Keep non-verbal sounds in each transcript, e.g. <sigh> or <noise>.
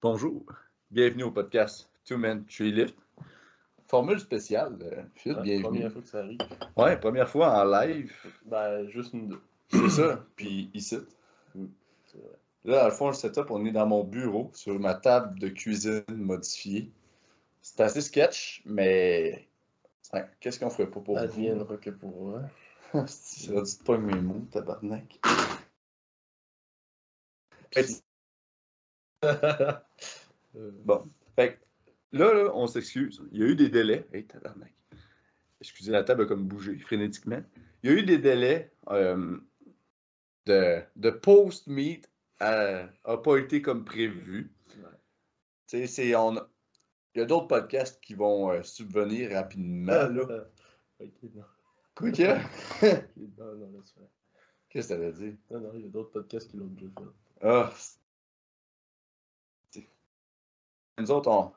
Bonjour, bienvenue au podcast Two Men Tree Lift. Formule spéciale, euh, Phil, Ouais, bienvenue. Première fois que ça arrive. Ouais, première fois en live, Ben, juste nous deux. c'est ça, puis ici. C'est vrai. Là, dans le fond, le setup, on est dans mon bureau, sur ma table de cuisine modifiée. C'est assez sketch, mais qu'est-ce qu'on ferait pas pour vous? Adviendra que pour là, tu te pognes mes mots, tabarnak. Euh, <laughs> Bon, fait là, là, on s'excuse. Il y a eu des délais. Hey, tabarnak. Excusez, la table a comme bougé frénétiquement. Il y a eu des délais euh, de, de post-meet n'a pas été comme prévu. Ouais. Tu sais, c'est. on Il y a d'autres podcasts qui vont euh, subvenir rapidement. Là. <laughs> ok, non. Quoi Non, non, laisse faire. Qu'est-ce que ça veut dire? Non, non, il y a d'autres podcasts qui l'ont déjà fait. Ah! Nous autres, on.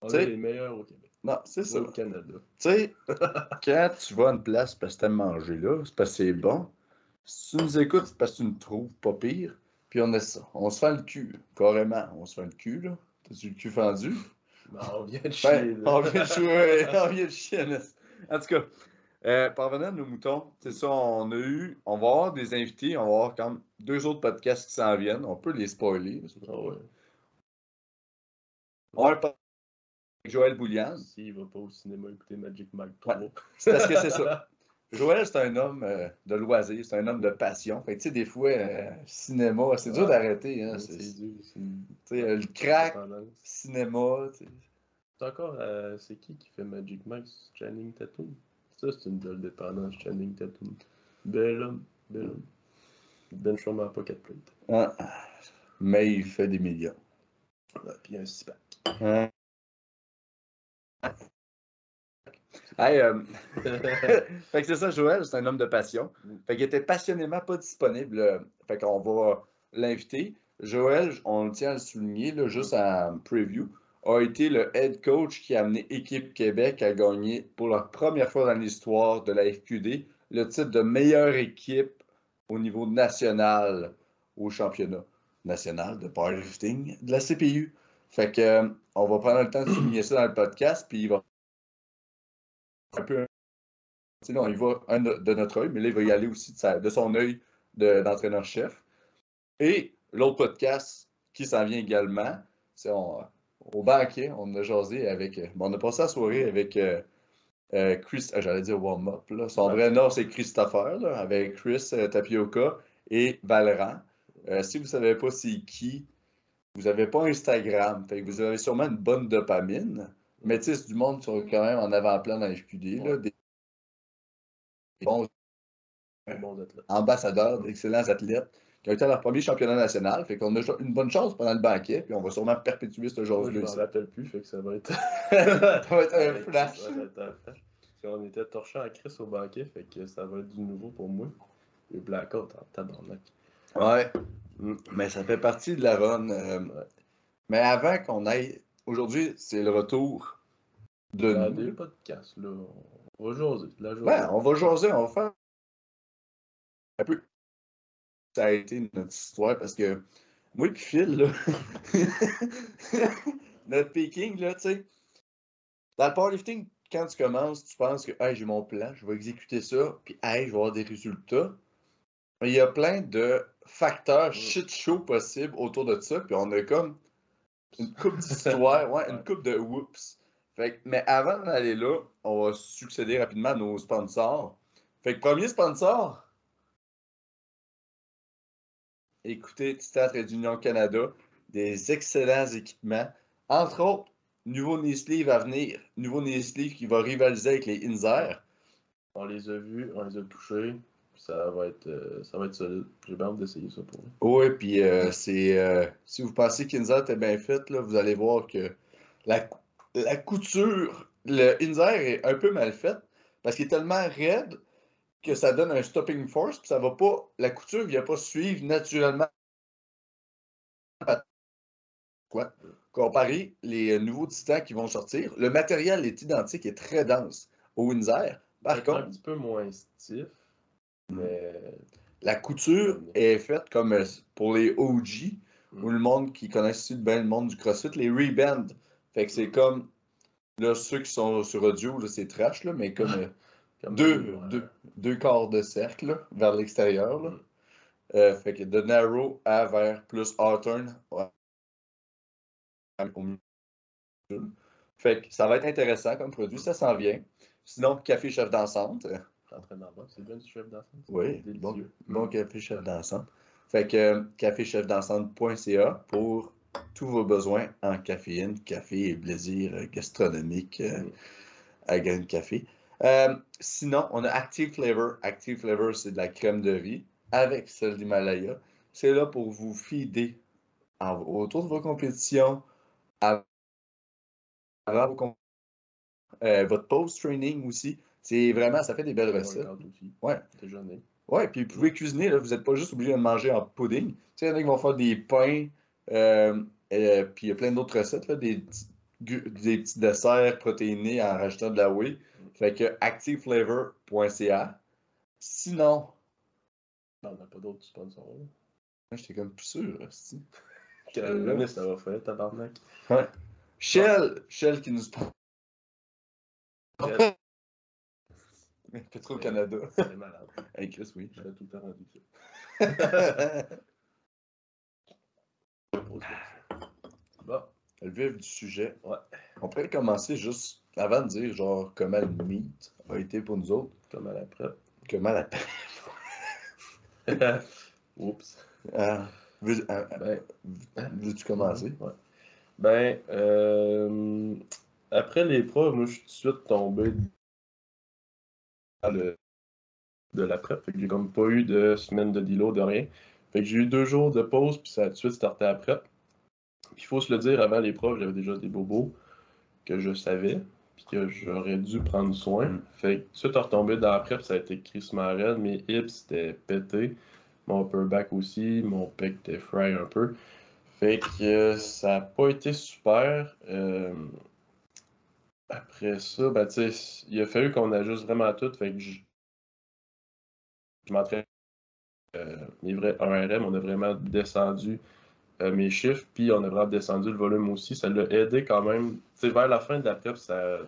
On est les meilleurs au Québec. Non, c'est ça. Au Canada. Tu sais, quand tu vas à une place parce que t'aimes manger là, c'est parce que c'est bon. Si tu nous écoutes, c'est parce que tu nous trouves pas pire. Puis on a ça. On se fait le cul. Carrément, on se fait le cul, là. T'as-tu le cul fendu? Ben, on vient de chier. Ben, on vient de jouer. on vient de chier. En tout cas, euh, parvenant à nos moutons, c'est ça, on a eu. On va avoir des invités. On va avoir comme deux autres podcasts qui s'en viennent. On peut les spoiler. Ah ouais. On va avoir un podcast avec Joël Boulian. S'il va pas au cinéma écouter Magic Mike 3. C'est parce que c'est ça. <laughs> Joël, c'est un homme euh, de loisir, c'est un homme de passion. Fait tu sais, des fois, euh, cinéma, c'est dur Ouais. d'arrêter. Hein, Ouais, c'est- dur. euh, le crack, cinéma, tu sais. C'est encore, euh, c'est qui qui fait Magic Mike? Channing Tatum? Ça, c'est une belle dépendance, Channing Tatum. Bel homme, bel homme. Donne sûrement pas 4 plates. Ah, mais il fait des millions. Ouais, puis un six pack. Hein? Hey, euh, <laughs> <laughs> fait que c'est ça, Joël, c'est un homme de passion. Fait qu'il était passionnément pas disponible. euh, Fait qu'on va l'inviter. Joël, on tient à le souligner, là, juste en preview, a été le head coach qui a amené Équipe Québec à gagner pour la première fois dans l'histoire de la FQD le titre de meilleure équipe au niveau national au championnat national de powerlifting de la CPU. Fait que euh, on va prendre le temps de souligner ça dans le podcast, puis il va un peu. Tu sais, là, on y va un de, notre œil, mais là, il va y aller aussi de, sa- de son œil de- d'entraîneur-chef. Et l'autre podcast qui s'en vient également, c'est au banquet, on a jasé avec. euh, bon, on a passé la soirée avec euh, euh, Chris, j'allais dire warm-up, là. Son vrai nom, c'est Christopher, là, avec Chris Tapioca et Valran. Euh, si vous ne savez pas c'est qui, vous n'avez pas Instagram. Fait que vous avez sûrement une bonne dopamine. Mais tu sais, c'est du monde sont quand même en avant-plan dans les FQD. Là, des des bons ambassadeurs, d'excellents athlètes qui ont été à leur premier championnat national. Fait qu'on a une bonne chance pendant le banquet, puis on va sûrement perpétuer ce genre je m'en rappelle plus, fait que ça va être. <laughs> <laughs> Ça va être un flash. ça va être un flash. Qu'on était torchés à Chris au banquet, fait que ça va être du nouveau pour moi. Et Blackout en tabarnak. Ouais. Mais ça fait partie de la run. euh. Mais avant qu'on aille. Aujourd'hui, c'est le retour de Dans nous. des podcasts, là. On va jaser. La journée. Ouais, on va jaser, on va faire un peu. Ça a été notre histoire parce que moi et Phil, là, <laughs> notre peaking, là, tu sais, dans le powerlifting, quand tu commences, tu penses que hey, j'ai mon plan, je vais exécuter ça, puis hey, je vais avoir des résultats. Mais il y a plein de facteurs shit show possibles autour de ça, puis on a comme une coupe <laughs> d'histoire, ouais, une coupe de whoops. Fait que- mais avant d'aller là, on va succéder rapidement à nos sponsors. Fait que premier sponsor, écoutez, Titan Trade Union Canada, des excellents équipements. Entre autres, nouveau knee sleeve à venir, nouveau knee sleeve qui va rivaliser avec les Inzer. On les a vus, on les a touchés. Ça va être, euh, ça va être solide. J'ai bien hâte d'essayer ça pour vous. Oui, puis euh, c'est. euh, si vous pensez qu'Inzer était bien fait, là, vous allez voir que la, la couture, le Inzer est un peu mal fait parce qu'il est tellement raide que ça donne un stopping force, puis ça va pas. La couture vient pas suivre naturellement. Quoi? comparer les nouveaux titans qui vont sortir, le matériel est identique et très dense. Au Windsor, par contre, un petit peu moins stiff, mais la couture est faite comme euh, pour les OG, Mm. ou le monde qui connaissent bien le monde du CrossFit, les reband. Fait que c'est comme, là, ceux qui sont sur audio, c'est trash, là, mais comme euh, <laughs> comme deux, ouais. deux, deux quarts de cercle là, vers l'extérieur. Mm. Euh, fait que de narrow à vers plus hard turn. ouais, au milieu. Fait que ça va être intéressant comme produit, ça s'en vient. Sinon, café chef dansante. Euh, Je suis en train d'en boire. C'est bien du chef d'enfant. Oui, bon, bon café chef dansante. Fait que euh, caféchefdansante.ca pour tous vos besoins en caféine, café et plaisir euh, gastronomique euh, Mm. à de café. Euh, sinon, on a Active Flavor. Active Flavor, c'est de la crème de riz avec celle d'Himalaya. C'est là pour vous fider en- autour de vos compétitions, av- avant vos euh, votre post-training aussi. C'est vraiment, ça fait des belles recettes. Aussi. Ouais. Ouais, puis vous pouvez cuisiner, là, vous n'êtes pas juste obligé de manger en pudding. Tu sais, il y en a qui vont faire des pains, euh, euh, puis il y a plein d'autres recettes, là, des, des petits desserts protéinés en rajoutant de la whey. Fait que activeflavor.ca. Sinon, Non, on n'a pas d'autres sponsors. moi, j'étais comme plus sûr. Quelle année <laughs> ça va faire, tabarnak. Shell, Shell qui nous sponsor. Petro-Canada. C'est malade. Hey Chris, oui. Je tout le temps rendu ça. <laughs> Bon, Le vif du sujet. Ouais. On pourrait commencer juste avant de dire genre comment le meet a été pour nous autres. comme à la prep. Comment la <laughs> Oups. Ah, ah, ah, Ben, veux-tu commencer? Ouais. Ben, euh, après profs, moi, je suis tout de suite tombé le, de la prep. Fait que j'ai comme pas eu de semaine de dealo, de rien. Fait que j'ai eu deux jours de pause, puis ça a tout de suite starté à prep. Il faut se le dire, avant les profs, j'avais déjà des bobos que je savais, puis que j'aurais dû prendre soin. Mm. Fait que tout de suite, à retomber dans la prep, ça a été Chris raide. Mes hips étaient pétés. Mon upper back aussi, mon pec était fry un peu. Fait que ça n'a pas été super. Euh, après ça, ben, il a fallu qu'on ajuste vraiment tout. Fait que je, m'entraîne. Euh, vrais 1RM, on a vraiment descendu euh, mes chiffres, puis on a vraiment descendu le volume aussi. Ça l'a aidé quand même. Vers la fin de la prep, ça,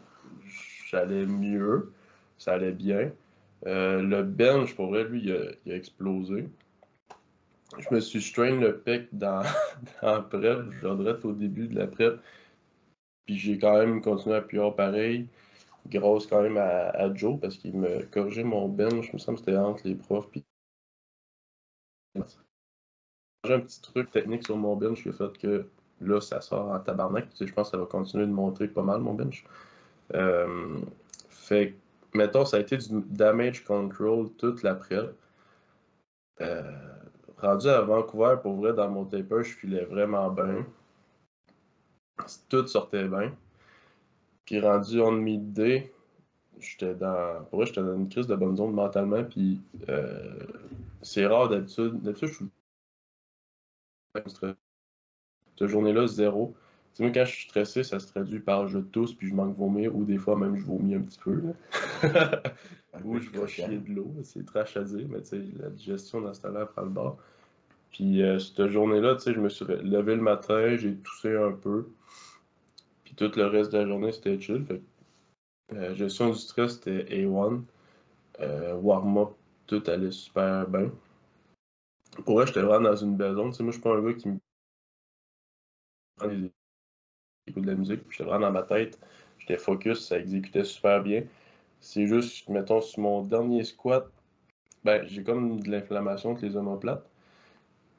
j'allais mieux, ça allait bien. Euh, le bench, pour vrai, lui, il a, il a explosé. Je me suis strain le pec dans, <laughs> la prep, je au début de la prep. Puis j'ai quand même continué à appuyer pareil. Grosse quand même à, Joe parce qu'il me corrigeait mon bench, je me semble que c'était entre les profs. Puis... J'ai un petit truc technique sur mon bench qui fait que là, ça sort en tabarnak. Je pense que ça va continuer de monter pas mal mon bench. Euh, fait mettons, ça a été du damage control toute la prep. Euh, rendu à Vancouver, pour vrai, dans mon taper, je filais vraiment bien. Tout sortait bien. Puis rendu on midday, j'étais dans. Pour vrai, j'étais dans une crise de bonne zone mentalement. Puis euh, c'est rare d'habitude. D'habitude, je suis. Cette journée-là, zéro. Tu sais, moi, quand je suis stressé, ça se traduit par je tousse puis je manque de vomir ou des fois même je vomis un petit peu. là. <laughs> Ou je vais chier de l'eau, c'est trash à dire, mais tu sais, la digestion dans ce temps-là le bord. Puis euh, cette journée-là, tu sais, je me suis levé le matin, j'ai toussé un peu. Puis tout le reste de la journée, c'était chill. Fait euh, gestion du stress, c'était A1. Euh, warm-up, tout allait super bien. Pour vrai, j'étais vraiment dans une belle zone. Tu sais, moi, je suis pas un gars qui me prend des écoute de la musique, j'étais vraiment dans ma tête. J'étais focus, ça exécutait super bien. C'est juste, mettons, sur mon dernier squat, ben, j'ai comme de l'inflammation avec les omoplates.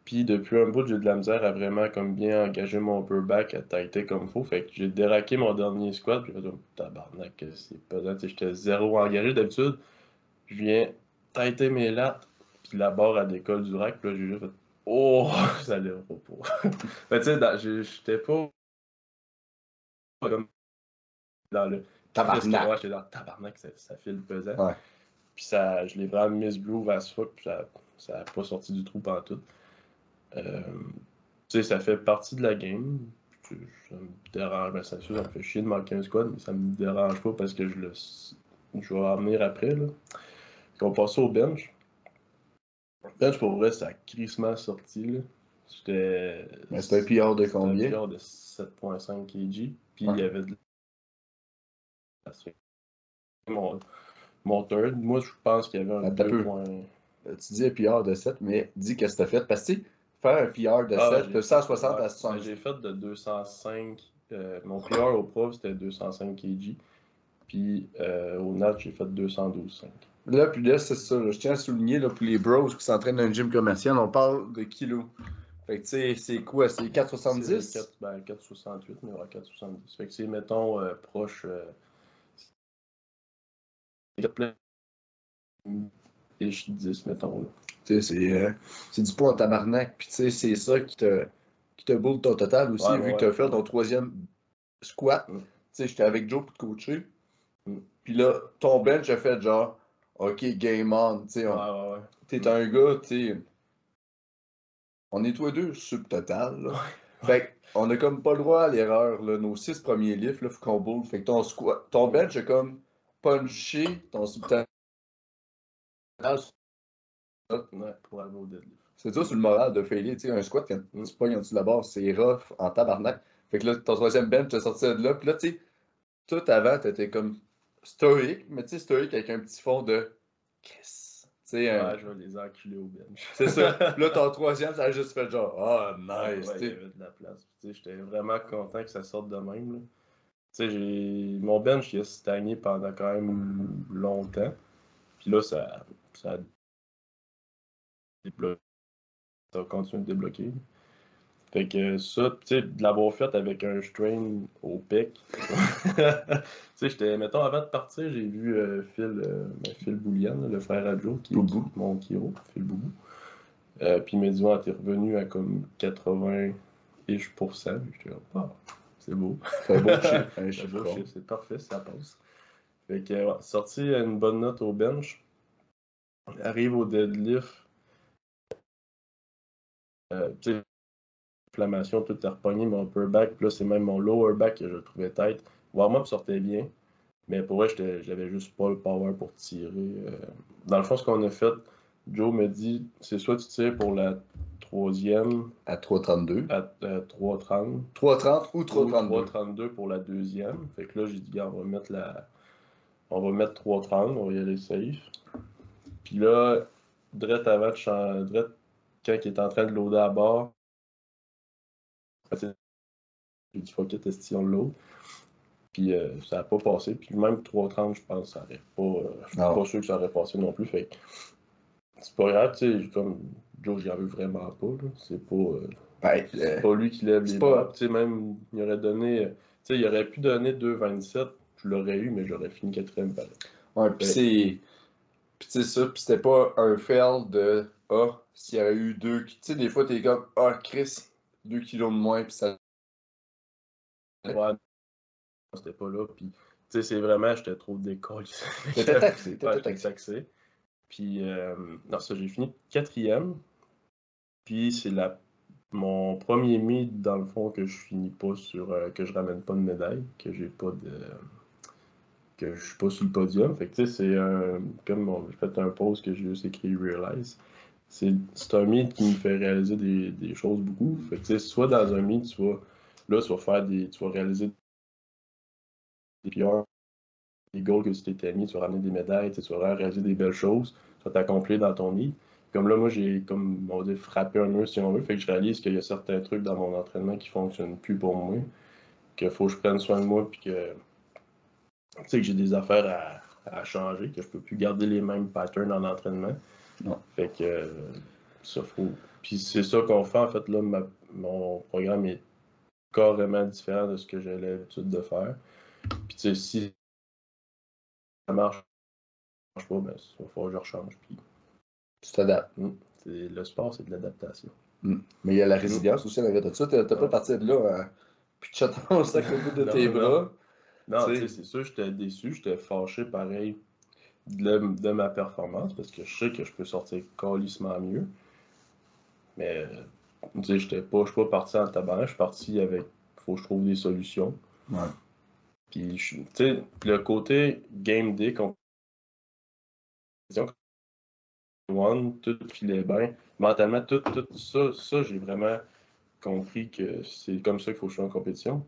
Puis depuis un bout, j'ai de la misère à vraiment comme bien engager mon upper back, à tighter comme faut. Fait que j'ai déraqué mon dernier squat, puis j'ai fait comme, tabarnak, c'est pesant. J'étais zéro engagé d'habitude. Je viens tighter mes lattes, puis la barre à décolle du rack, puis là, j'ai juste fait, oh, <laughs> ça allait pas. <laughs> Mais tu sais, j'étais pas comme dans le Tabarnak. Ouais, j'étais dans tabarnak, ça, ça file pesant. Ouais. Puis ça, je l'ai vraiment misgroove as fuck, puis ça, ça a pas sorti du trou pendant tout. Euh, tu sais, ça fait partie de la game. ça me dérange. Ben, ça, ça me fait chier de manquer un squat, mais ça me dérange pas parce que je le je vais en venir après. Là. On passe au bench. Bench, pour vrai, ça a crissement sorti. C'était. Mais c'était un PR de combien? Un PR de 7,5 kg. Puis il y avait de mon, mon third. Moi, je pense qu'il y avait un 2 euh, Tu dis un PR de 7, mais dis qu'est-ce que tu as fait? Parce que faire un PR de 7 ah, de 160 à 70. J'ai fait de 205. Euh, mon PR au prof, c'était 205 kg. Puis euh, au NAT, j'ai fait 212,5. Là, puis là, c'est ça. je tiens à souligner, là, pour les bros qui s'entraînent dans un gym commercial, on parle de kilos. Fait que tu sais, c'est quoi? C'est 4,70? 4, ben, 4,68, mais ouais, 4,70. Fait que c'est, mettons, euh, proche. Euh, et je 10, mettons. Sais, c'est, euh, c'est du poids en tabarnak. Puis c'est ça qui te, qui te boule ton total aussi, vu que tu as fait ton troisième squat. Mm. J'étais avec Joe pour te coacher. Mm. Puis là, ton bench j'ai fait genre, OK, game on. T'es un gars, tu. On est les deux sub total. Là. Fait on a comme pas le droit à l'erreur. Nos six premiers livres, il faut qu'on boule. Fait que ton squat, ton bench a comme punché ton C'est ça sur le moral de faillir. Tu sais, un squat, quand tu pognes en dessous de la barre, c'est rough en tabarnak. Fait que là, ton troisième bench, t'es sorti de là. Puis là, tu sais, tout avant, t'étais comme stoïque, mais tu sais, stoïque avec un petit fond de. Qu'est-ce? sais, ouais, je vais les enculer au bench. <laughs> C'est ça. <laughs> Là, ton troisième, ça a juste fait genre, oh, nice. Ouais, il y avait de la place. J'étais vraiment content que ça sorte de même. Là. Tu sais, mon bench, il a stagné pendant quand même longtemps. Puis là, ça, ça a débloqué. Ça a continué de débloquer. Fait que ça, tu sais, de l'avoir fait avec un strain au pec. <laughs> tu sais, j'étais, mettons, avant de partir, j'ai vu euh, Phil, euh, ben, Phil Boulian, le frère à Joe, qui est mon Kiro, Phil Boubou. Euh, puis il m'a dit, ouais, t'es revenu à comme 80-ish J'étais ah, c'est beau. C'est beau <laughs> c'est beau c'est parfait, ça passe. Fait que, ouais, sorti une bonne note au bench. Arrive au deadlift. Euh, inflammation, tout est repogné, mon upper back, puis là, c'est même mon lower back que je trouvais tête. Warm-up sortait bien, mais pour vrai, j'avais juste pas le power pour tirer. Euh. Dans le fond, ce qu'on a fait, Joe me dit, c'est soit tu tires pour la troisième. À 3,32. À, 3,30. 3,30 ou 3,32. 3,32 pour la deuxième. Fait que là, j'ai dit, on va mettre la. On va mettre 3,30, on va y aller safe. Puis là, direct avant de direct quand il est en train de loader à bord, j'ai dit fuck it, est on l'eau. Puis euh, ça n'a pas passé. Puis même 3.30, je pense, ça n'aurait pas. Euh, je suis pas sûr que ça aurait passé non plus. Fait c'est pas grave, tu sais, comme Joe, j'y avais vraiment pas. C'est pas. Euh, ben, pas lui qui lève les pas... Tu sais, même, il aurait donné. Tu sais, il aurait pu donner 2.27, je l'aurais eu, mais j'aurais fini quatrième. Ouais, puis c'est. Puis c'est ça, puis c'était pas un fail de Ah, s'il y avait eu deux. Tu sais, des fois, t'es comme Ah, Chris, 2 kilos de moins, puis ça. Ouais, c'était pas là. Puis, tu sais, c'est vraiment, j'étais trop décollé. T'étais taxé, t'étais taxé. Puis, euh, non, ça, j'ai fini quatrième. Puis, c'est la mon premier meet, dans le fond, que je finis pas sur. Euh, que je ramène pas de médaille, que j'ai pas de. que je suis pas sur le podium. Fait que, tu sais, c'est un. Comme j'ai fait un post que j'ai juste écrit Realize c'est un mythe qui me fait réaliser des, des choses beaucoup. Fait soit dans un mythe, tu vas, là, tu vas faire des. Tu vas réaliser des des goals que tu t'étais mis, tu vas ramener des médailles, tu vas réaliser des belles choses, tu vas t'accomplir dans ton mythe. Comme là, moi, j'ai, comme on dit, frappé un mur si on veut. Fait que je réalise qu'il y a certains trucs dans mon entraînement qui fonctionnent plus pour moi, qu'il faut que je prenne soin de moi, puis que, que j'ai des affaires à, à changer, que je peux plus garder les mêmes patterns en entraînement. Non. Fait que euh, ça faut. Puis c'est ça qu'on fait en fait là. mon programme est carrément différent de ce que j'ai l'habitude de faire. Puis tu sais, si ça marche, pas, ben il va falloir que je rechange. Puis tu t'adaptes. Mm. Le sport, c'est de l'adaptation. Mm. Mais il y a la résilience aussi avec de ça. Tu n'as pas parti de là, puis tu ton sac au bout de tes bras. Non, c'est sûr, j'étais déçu, j'étais fâché pareil de, ma performance parce que je sais que je peux sortir calissement mieux. Mais je suis pas parti en tabac, je suis parti avec faut que je trouve des solutions. Ouais. Puis, tu sais, le côté game day, one, tout filait bien. Mentalement, tout, tout ça, ça j'ai vraiment compris que c'est comme ça qu'il faut jouer en compétition.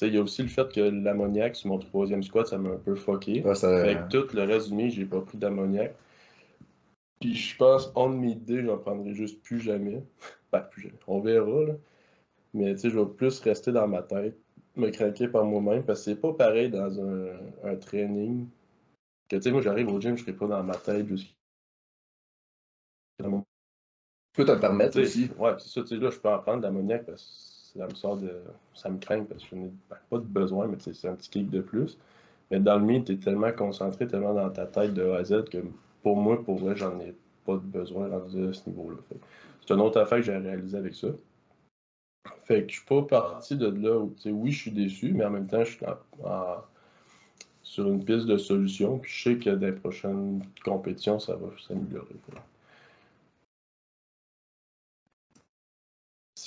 Il y a aussi le fait que l'ammoniaque sur mon troisième squat, ça m'a un peu fucké. Avec tout le reste du j'ai pas pris d'ammoniaque. Puis je pense, on midi, j'en prendrai juste plus jamais. <laughs> ben, plus jamais. On verra, là. Mais tu sais, je vais plus rester dans ma tête, me craquer par moi-même, parce que c'est pas pareil dans un, un training. Que tu sais, moi, j'arrive au gym, je serai pas dans ma tête jusqu'à. Tu peux te le permettre aussi. Ouais, c'est ça, tu sais, là, je peux en prendre de l'ammoniaque parce que ça me sort de. Ça me craint parce que je n'ai pas de besoin, mais c'est un petit kick de plus. Mais dans le mythe, tu es tellement concentré, tellement dans ta tête de A à Z que pour moi, pour vrai, j'en ai pas de besoin à ce niveau-là. C'est une autre affaire que j'ai réalisé avec ça. Fait que je suis pas parti de là où, oui, je suis déçu, mais en même temps, je suis sur une piste de solution, puis je sais que dans les prochaines compétitions, ça va s'améliorer.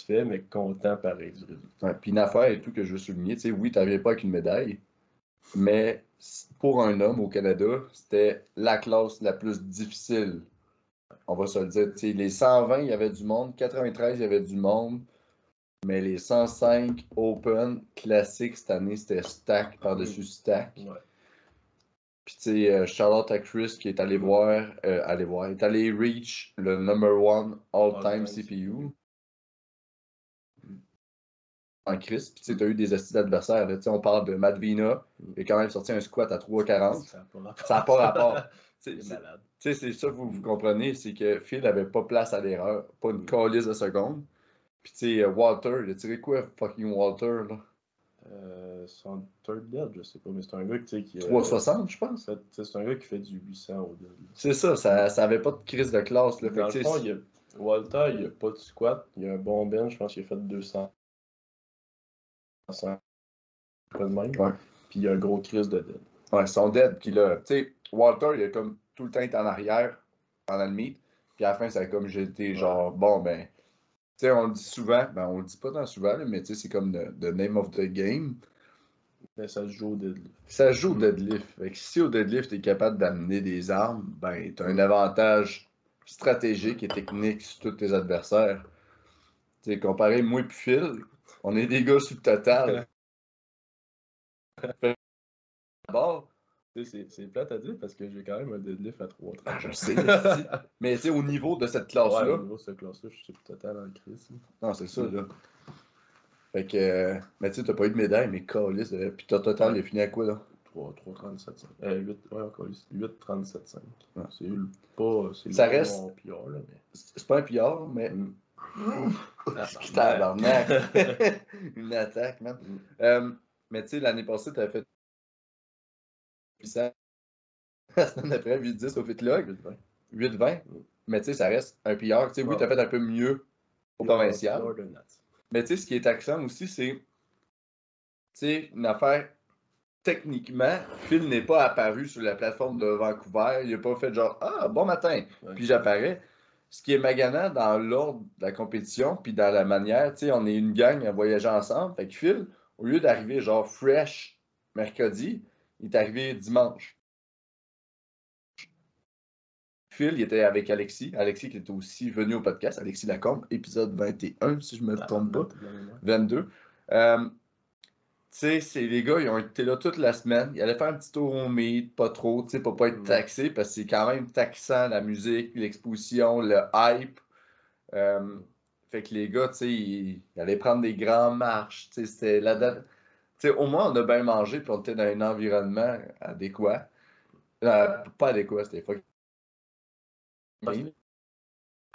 Mais content pareil du résultat. puis une affaire et tout que je veux souligner, tu sais, oui, tu n'avais pas avec une médaille, mais pour un homme au Canada, c'était la classe la plus difficile. On va se le dire. les 120, il y avait du monde. 93, il y avait du monde. Mais les 105 Open classiques cette année, c'était stack par-dessus stack. Puis, tu sais, euh, Charlotte à Chris qui est allé voir, euh, allé voir, est allé reach le number one all-time CPU en crise. Puis tu as eu des astuces d'adversaires. On parle de Madvina, il a quand même sorti un squat à 3,40. Ça n'a pas rapport. <laughs> c'est C'est ça que vous, vous comprenez, c'est que Phil n'avait pas place à l'erreur, pas une calice de seconde. Puis tu sais, Walter, il a tiré quoi, fucking Walter, là? Euh, son third dead, je sais pas, mais c'est un gars qui. 360, je pense. C'est un gars qui fait du 800 au dead. C'est ça, ça, ça avait pas de crise de classe. Là, Dans le fond, il a, Walter, il a pas de squat, il a un bon bench, je pense qu'il a fait 200 même. Puis il y a un gros crise de dead. Ouais, son dead. Puis là, tu sais, Walter, il a comme tout le temps été en arrière pendant le meet. Puis à la fin, ça a comme j'étais genre, bon, ben, tu sais, on le dit souvent, ben, on le dit pas tant souvent, mais tu sais, c'est comme the, name of the game. Ça se joue au deadlift. Ça se joue au deadlift. Fait que si au deadlift, tu es capable d'amener des armes, ben, tu as un avantage stratégique et technique sur tous tes adversaires. Tu sais, comparé moi et Phil, on est des gars sur le total. <laughs> C'est plate à dire parce que j'ai quand même un deadlift à 3 ah, Je sais. <laughs> mais tu sais, au niveau de cette classe-là. au niveau de cette classe-là, je suis total en crise. Non, c'est ça, là. Fait que. Euh, mais tu sais, t'as pas eu de médaille, mais calice. Puis ton total, il est fini à quoi, là? 3, 3 37, 5. Euh, 8, ouais, encore 8, 37, 5. C'est pas. Ça reste. C'est pas un pillard, mais. Mm. <laughs> Tabarnak! <laughs> Une attaque, man. Mm. Euh, mais tu sais, l'année passée, tu avais fait puissant. <laughs> La semaine d'après, 8-10 au Fitlog. 8-20. Mais tu sais, ça reste un pillard. Tu sais, oui, tu as fait un peu mieux au provincial. Mais tu sais, ce qui est taxant aussi, c'est tu sais, une affaire techniquement, Phil n'est pas apparu sur la plateforme de Vancouver. Il n'a pas fait genre Ah, bon matin. Puis j'apparais ce qui est maganant dans l'ordre de la compétition, puis dans la manière, tu sais, on est une gang à voyager ensemble. Fait que Phil, au lieu d'arriver genre fresh mercredi, il est arrivé dimanche. Phil, il était avec Alexis. Alexis qui était aussi venu au podcast. Alexis Lacombe, épisode 21, si je ne me trompe pas. 22 sais, c'est les gars, ils ont été là toute la semaine. Ils allaient faire un petit tour au meet, pas trop, tu sais, pour pas être mm. taxés, parce que c'est quand même taxant, la musique, l'exposition, le hype. Euh, fait que les gars, tu sais, ils, allaient prendre des grandes marches, tu sais, c'était la date. Tu sais, au moins, on a bien mangé, puis on était dans un environnement adéquat. Euh, pas adéquat, c'était fucking.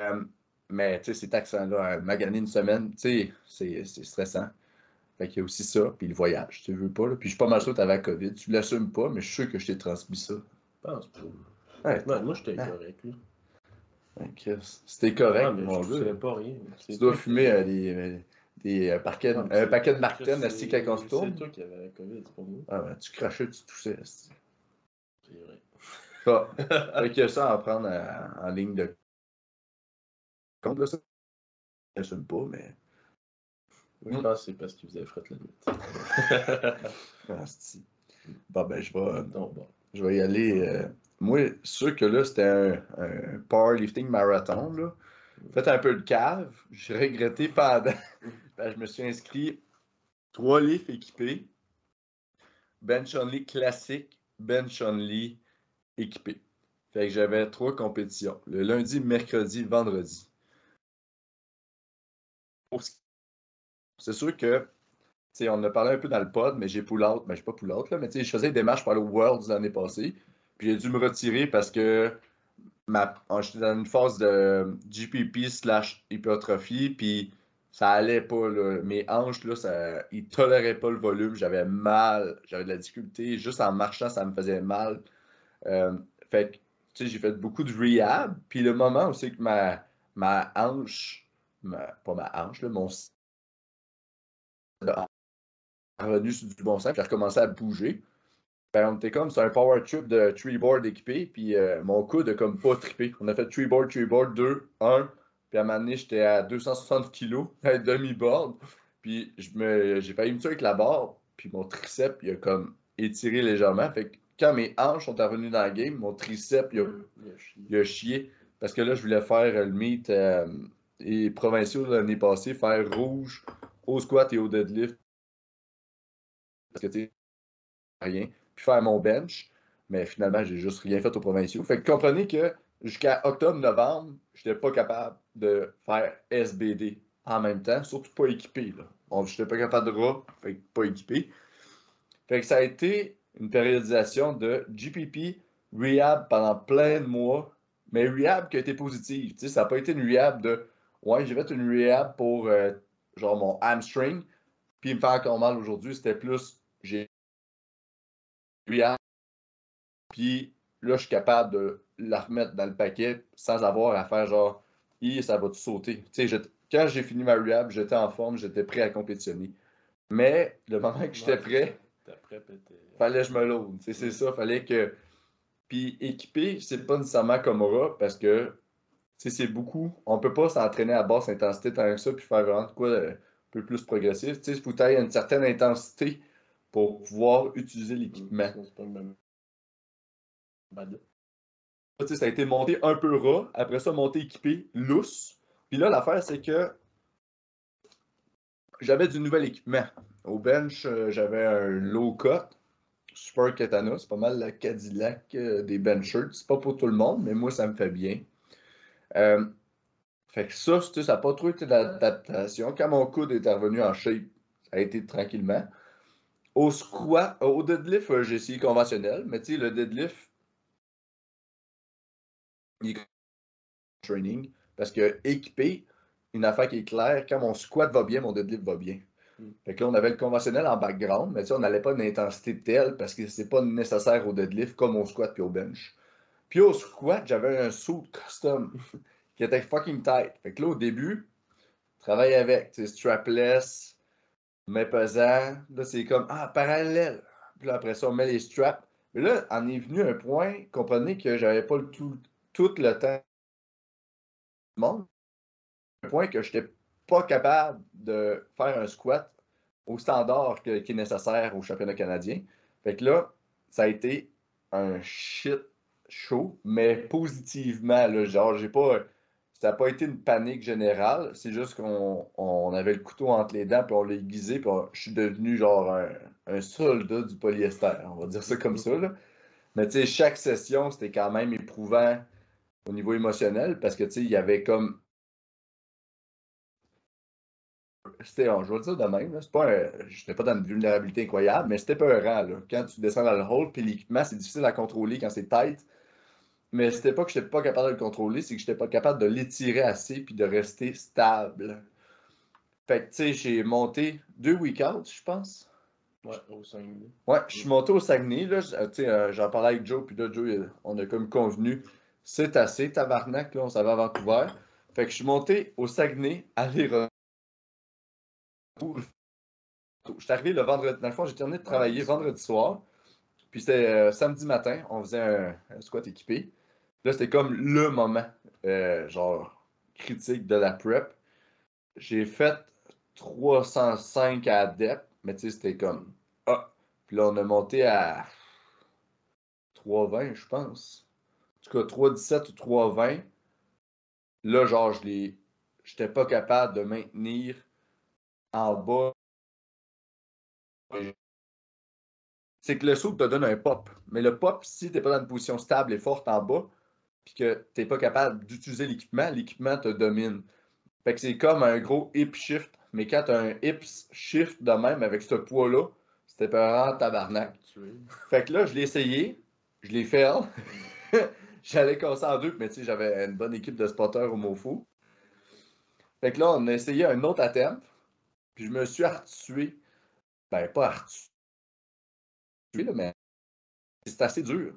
Euh, mais, tu sais, c'est taxant, là. Maganer une semaine, tu sais, c'est stressant. Fait qu'il y a aussi ça, puis le voyage, tu veux pas. Là. Puis je suis pas mal sûr que la COVID. Tu l'assumes pas, mais je suis sûr que je t'ai transmis ça. Je pense pas. Ouais, moi, j'étais correct. Là. C'était correct, mais mon gars. pas rien. Tu dois fumer euh, des, euh, des, euh, paquets, un paquet de Martin assis quand on se tourne. C'est toi qui avais la COVID, c'est pas moi. Ah ben, tu crachais, tu toussais. C'est vrai. Ah, <laughs> fait a ça à prendre en, ligne de compte, là, ça. J'assume pas, mais je pense que c'est parce qu'il faisait fret la nuit. <laughs> ah, bon, ben, je vais, je vais y aller. Euh, moi, sûr que là, c'était un, powerlifting marathon. Là. Fait un peu de cave. J'ai regretté pendant. <laughs> ben, je me suis inscrit trois livres équipés. Bench only classique, bench only équipé. Fait que j'avais trois compétitions. Le lundi, mercredi, vendredi. C'est sûr que, tu on a parlé un peu dans le pod, mais j'ai pull out, mais je pas pull out, là, mais je faisais des démarches pour aller au Worlds l'année passée. Puis j'ai dû me retirer parce que ma... j'étais dans une phase de GPP slash hypertrophie, puis ça allait pas. Mes hanches, là, ça... ils toléraient pas le volume. J'avais mal, j'avais de la difficulté. Juste en marchant, ça me faisait mal. Euh, fait que, tu sais, j'ai fait beaucoup de rehab. Puis le moment où c'est que ma, ma hanche, pas ma hanche, là, mon revenu sur du bon sens, puis j'ai recommencé à bouger. Ben, on était comme, c'est un power trip de tree board équipé, puis euh, mon coude a comme pas trippé. On a fait tree board, tree board, 2, 1, puis à un moment donné, j'étais à 260 kg, <laughs> à demi-board, puis j'ai failli me tuer avec la barre, puis mon triceps, il a comme étiré légèrement. Fait que quand mes hanches sont revenues dans le game, mon triceps, il a, chié. Parce que là, je voulais faire le meet euh, et provinciaux l'année passée, faire rouge au squat et au deadlift. Parce que tu rien faire mon bench. Mais finalement, j'ai juste rien fait aux provinciaux. Fait que comprenez que jusqu'à octobre-novembre, je n'étais pas capable de faire SBD en même temps, surtout pas équipé. Je n'étais pas capable de ras, fait que pas équipé. Fait que ça a été une périodisation de GPP, rehab pendant plein de mois, mais rehab qui a été positive. sais, ça n'a pas été une rehab de Ouais, j'ai fait une rehab pour euh, genre mon hamstring, puis il me fait encore mal aujourd'hui. C'était plus j'ai puis là, je suis capable de la remettre dans le paquet sans avoir à faire genre, ça va tout sauter. quand j'ai fini ma rehab, j'étais en forme, j'étais prêt à compétitionner. Mais le moment que j'étais prêt, fallait que je me load. C'est ça, fallait que. Puis équiper, c'est pas nécessairement comme aura parce que c'est beaucoup. On peut pas s'entraîner à basse intensité tant que ça puis faire vraiment quoi un peu plus progressif. Il faut que une certaine intensité pour pouvoir utiliser l'équipement. Ça a été monté un peu ras, après ça, monté équipé lousse. Puis là, l'affaire, c'est que j'avais du nouvel équipement. Au bench, euh, j'avais un low cut, Super Katana. C'est pas mal la Cadillac euh, des benchers. C'est pas pour tout le monde, mais moi, ça me fait bien. Euh, fait que ça, ça n'a pas trop été d'adaptation. Quand mon coude est revenu en shape, ça a été tranquillement. Au squat, au deadlift, j'ai essayé conventionnel, mais tu sais, le deadlift, il est training parce que équipé, une affaire qui est claire, quand mon squat va bien, mon deadlift va bien. Hmm. Fait que là, on avait le conventionnel en background, mais tu sais, on n'allait pas d'une intensité telle parce que c'est pas nécessaire au deadlift comme au squat puis au bench. Puis au squat, j'avais un suit custom <laughs> qui était fucking tight. Fait que là, au début, travaille avec, tu strapless, mais pesant. Là, c'est comme, ah, parallèle. Puis là, après ça, on met les straps. Mais là, en est venu un point, comprenez que j'avais pas le tout, tout le temps monde. Un point que je n'étais pas capable de faire un squat au standard qui est nécessaire au championnat canadien. Fait que là, ça a été un shit show, mais positivement. Là, genre, j'ai pas ça n'a pas été une panique générale. C'est juste qu'on avait le couteau entre les dents, puis on l'a aiguisé, puis je suis devenu genre un, soldat du polyester. On va dire ça comme ça. Là. Mais tu sais, chaque session, c'était quand même éprouvant au niveau émotionnel parce que tu sais, il y avait comme. C'était, je vais dire de même, c'est pas j'étais pas dans une vulnérabilité incroyable, mais c'était un Là. Quand tu descends dans le hall, puis l'équipement, c'est difficile à contrôler quand c'est tight. Mais c'était pas que j'étais pas capable de le contrôler, c'est que j'étais pas capable de l'étirer assez puis de rester stable. Fait que, tu sais, j'ai monté deux week-ends, je pense. Ouais, au Saguenay. Ouais, je suis monté au Saguenay, là. Tu sais, euh, j'en parlais avec Joe, puis là, Joe, on a comme convenu, c'est assez, tabarnak, là, on s'en va à Vancouver. Fait que je suis monté au Saguenay, aller Je suis arrivé le vendredi. Dans le fond, j'ai terminé de travailler vendredi soir. Puis c'était euh, samedi matin, on faisait un squat équipé. Là, c'était comme le moment, euh, genre, critique de la prep. J'ai fait 305 à depth, mais tu sais, c'était comme. Ah! Puis là, on a monté à 320, je pense. En tout cas, 317 ou 320. Là, genre, je l'ai. Pas capable de maintenir en bas. C'est que le saut te donne un pop. Mais le pop, si t'es pas dans une position stable et forte en bas, puis que t'es pas capable d'utiliser l'équipement, l'équipement te domine. Fait que c'est comme un gros hip shift. Mais quand tu as un hip shift de même avec ce poids-là, c'était pas tabarnak. Fait que là, je l'ai essayé, je l'ai fait. <laughs> J'allais casser en deux, mais tu sais, j'avais une bonne équipe de spotters au Mofo. Fait que là, on a essayé un autre attempt, puis je me suis artué. Ben, pas artué, mais c'est assez dur.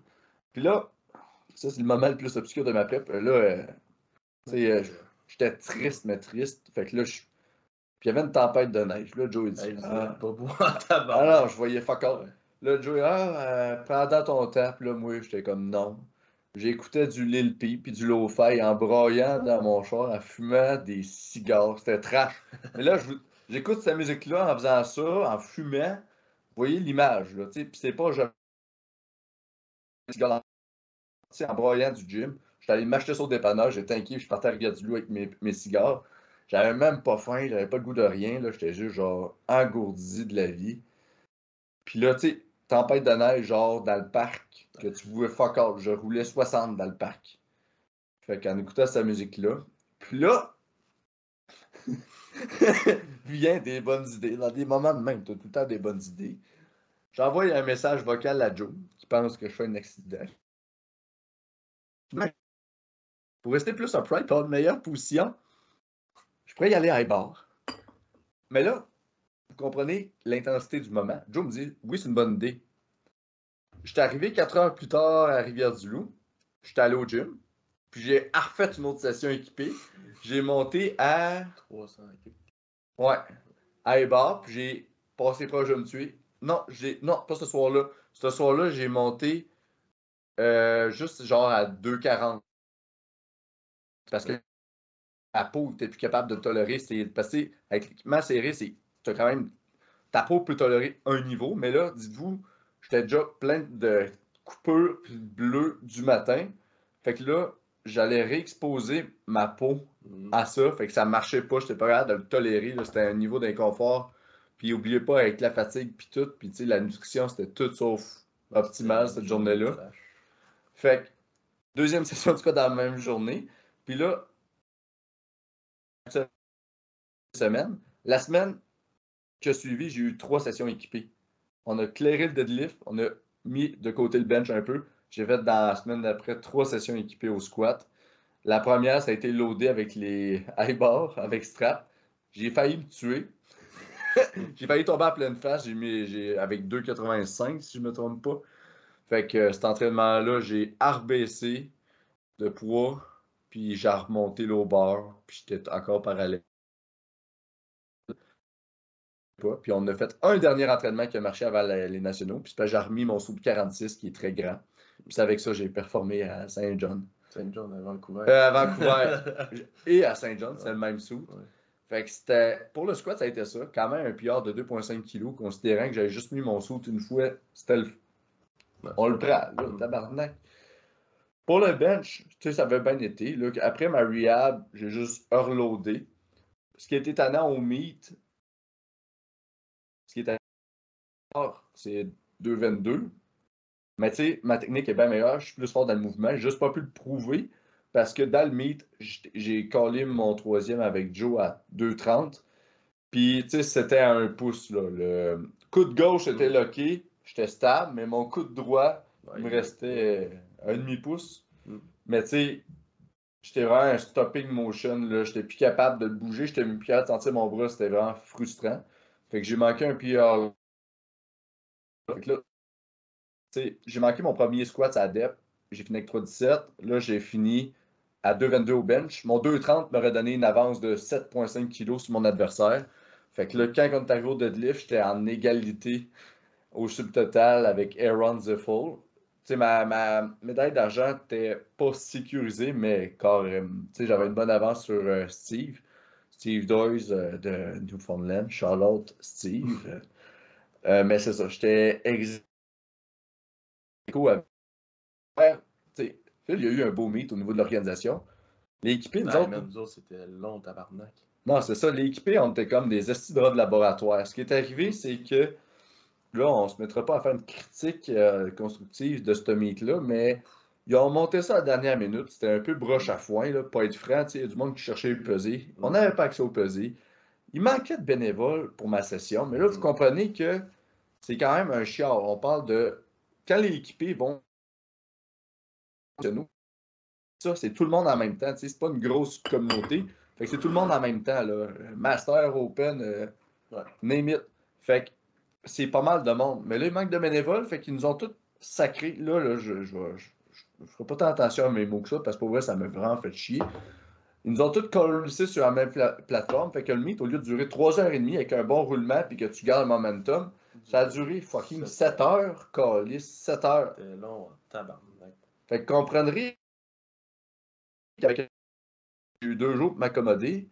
Puis là, ça, c'est le moment le plus obscur de ma prep. Là, euh, tu sais, euh, J'étais triste, mais triste. Fait que là, je... Puis il y avait une tempête de neige. Là, Joe, il dit. ah, pas beau Alors, je voyais fuck all. Là, Joe, ah, euh, dans ton temps. Là, moi, j'étais comme non. J'écoutais du Lil P puis du Lo-Fi en broyant dans mon char, en fumant des cigares. C'était trash. Mais là, j'écoute cette musique-là en faisant ça, en fumant. Vous voyez l'image, là, tu sais. Puis c'est pas je... en broyant du gym. J'étais allé m'acheter sur le dépannage, j'étais inquiet, je partais à Rivière-du-Loup avec mes, cigares. J'avais même pas faim, j'avais pas le goût de rien. J'étais juste genre engourdi de la vie. Puis là, tu sais, tempête de neige, genre dans le parc, que tu pouvais fuck out. Je roulais 60 dans le parc. Fait qu'en écoutant cette musique-là. Puis là, <laughs> vient des bonnes idées. Dans des moments de même, tu as tout le temps des bonnes idées. J'envoie un message vocal à Joe qui pense que je fais un accident. Pour rester plus upright, pour avoir une meilleure position, je pourrais y aller à high Mais là, vous comprenez l'intensité du moment. Joe me dit Oui, c'est une bonne idée. J'étais arrivé quatre heures plus tard à Rivière-du-Loup. J'étais allé au gym. Puis j'ai refait une autre session équipée. J'ai monté à. 300 Ouais. À Ebar. Puis j'ai passé proche de me tuer. Non, j'ai. Non, pas ce soir-là. Ce soir-là, j'ai monté euh, juste genre à 2,40. Parce que ta peau, tu plus capable de tolérer. C'est, parce que avec l'équipement serré, c'est, quand même. Ta peau peut tolérer un niveau, mais là, dites-vous, j'étais déjà plein de coupures bleues du matin. Fait que là, j'allais réexposer ma peau mm. à ça. Fait que ça marchait pas. J'étais pas capable de le tolérer. C'était un niveau d'inconfort. Puis oubliez pas, avec la fatigue, puis tout, puis tu sais, la nutrition, c'était tout sauf optimal cette journée-là. Fait que, deuxième <laughs> session, du cas, dans la même journée. Puis là, semaine, la semaine qui a suivi, j'ai eu trois sessions équipées. On a clairé le deadlift, on a mis de côté le bench un peu. J'ai fait dans la semaine d'après trois sessions équipées au squat. La première, ça a été loadé avec les <laughs> high bars, avec strap. J'ai failli me tuer. <laughs> j'ai failli tomber à pleine face. J'ai mis avec 2,85 si je ne me trompe pas. Fait que cet entraînement-là, j'ai RBC de poids puis j'ai remonté l'eau bar, puis j'étais encore parallèle. Puis on a fait un dernier entraînement qui a marché avant les nationaux, puis j'ai remis mon sou de 46 qui est très grand. Puis c'est avec ça que j'ai performé à Saint-John. Saint-John à Vancouver. Euh, à Vancouver. <laughs> Et à Saint-John, c'est le même sou. Fait que c'était. Pour le squat, ça a été ça. Quand même un PR de 2,5 kg, considérant que j'avais juste mis mon saut une fois. C'était le. On le prend, là, tabarnak. Pour le bench, tu sais, ça avait bien été. après ma rehab, j'ai juste reloadé. Ce qui était tannant au meet, ce qui était c'est 2,22. Mais tu sais, ma technique est bien meilleure, je suis plus fort dans le mouvement. J'ai juste pas pu le prouver parce que dans le meet, j'ai collé mon troisième avec Joe à 2,30. Puis tu sais, c'était à un pouce. Là. Le coup de gauche était mm. locké, j'étais stable, mais mon coup de droit, il me restait un demi-pouce. Mm. Mais tu sais, j'étais vraiment un stopping motion. là J'étais plus capable de bouger. J'étais plus capable de sentir mon bras. C'était vraiment frustrant. Fait que j'ai manqué un PR. Fait que là, j'ai manqué mon premier squat à depth. J'ai fini avec 3,17. Là, j'ai fini à 2,22 au bench. Mon 2,30 m'aurait donné une avance de 7,5 kg sur mon adversaire. Fait que là, quand on est arrivé au deadlift, j'étais en égalité au subtotal avec Aaron Ziffel sais, ma, ma médaille d'argent n'était pas sécurisée, mais quand j'avais une bonne avance sur euh, Steve. Steve Doyce euh, de Newfoundland. Charlotte, Steve. <laughs> Euh, mais c'est ça, j'étais ex. Ouais, Phil, il y a eu un beau mythe au niveau de l'organisation. L'équipé, nous autres. c'était long, tabarnak. Non, c'est ça. L'équipé, on était comme des estidras de laboratoire. Ce qui est arrivé, c'est que là, on se mettra pas à faire une critique euh, constructive de ce mythe-là, mais ils ont monté ça à la dernière minute. C'était un peu broche à foin, là, pas être franc. Il y a du monde qui cherchait le pesé. On n'avait pas accès au pesé. Il manquait de bénévoles pour ma session, mais là, vous comprenez que c'est quand même un chiard. On parle de quand les équipés vont nous, ça, c'est tout le monde en même temps. C'est pas une grosse communauté. Fait que c'est tout le monde en même temps. Là. Master, Open, euh, name it. Fait que c'est pas mal de monde. Mais là, il manque de bénévoles. Fait qu'ils nous ont tous sacrés. Là, là je, je, je, ferai pas tant attention à mes mots que ça, parce que pour vrai, ça m'a vraiment fait chier. Ils nous ont tous collés sur la même plateforme. Fait que le meet, au lieu de durer 3h30 avec un bon roulement puis que tu gardes le momentum, ça a duré fucking 7 heures, calice, 7 heures. C'était long, tabarnak. Fait que comprendrez qu'avec eu deux jours pour m'accommoder,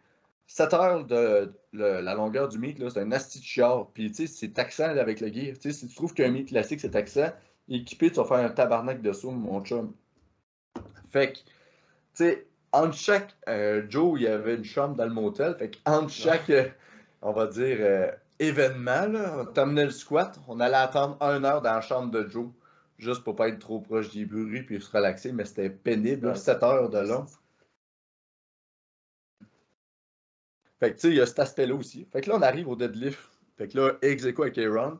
7 heures de, la longueur du meet, c'est un asti de. Puis, tu sais, c'est taxant avec le gear. Tu sais, si tu trouves qu'un meet classique, c'est taxant, équipé, tu vas faire un tabarnak de mon chum. Fait que, tu sais, entre chaque euh, Joe, il y avait une chambre dans le motel. Fait qu'entre chaque, euh, on va dire, euh, événement, là, on terminait le squat, on allait attendre une heure dans la chambre de Joe, juste pour pas être trop proche des bruits puis se relaxer, mais c'était pénible, 7 heures de long. Fait que, tu sais, il y a cet aspect-là aussi. Fait que là, on arrive au deadlift. Fait que là, ex avec Aaron.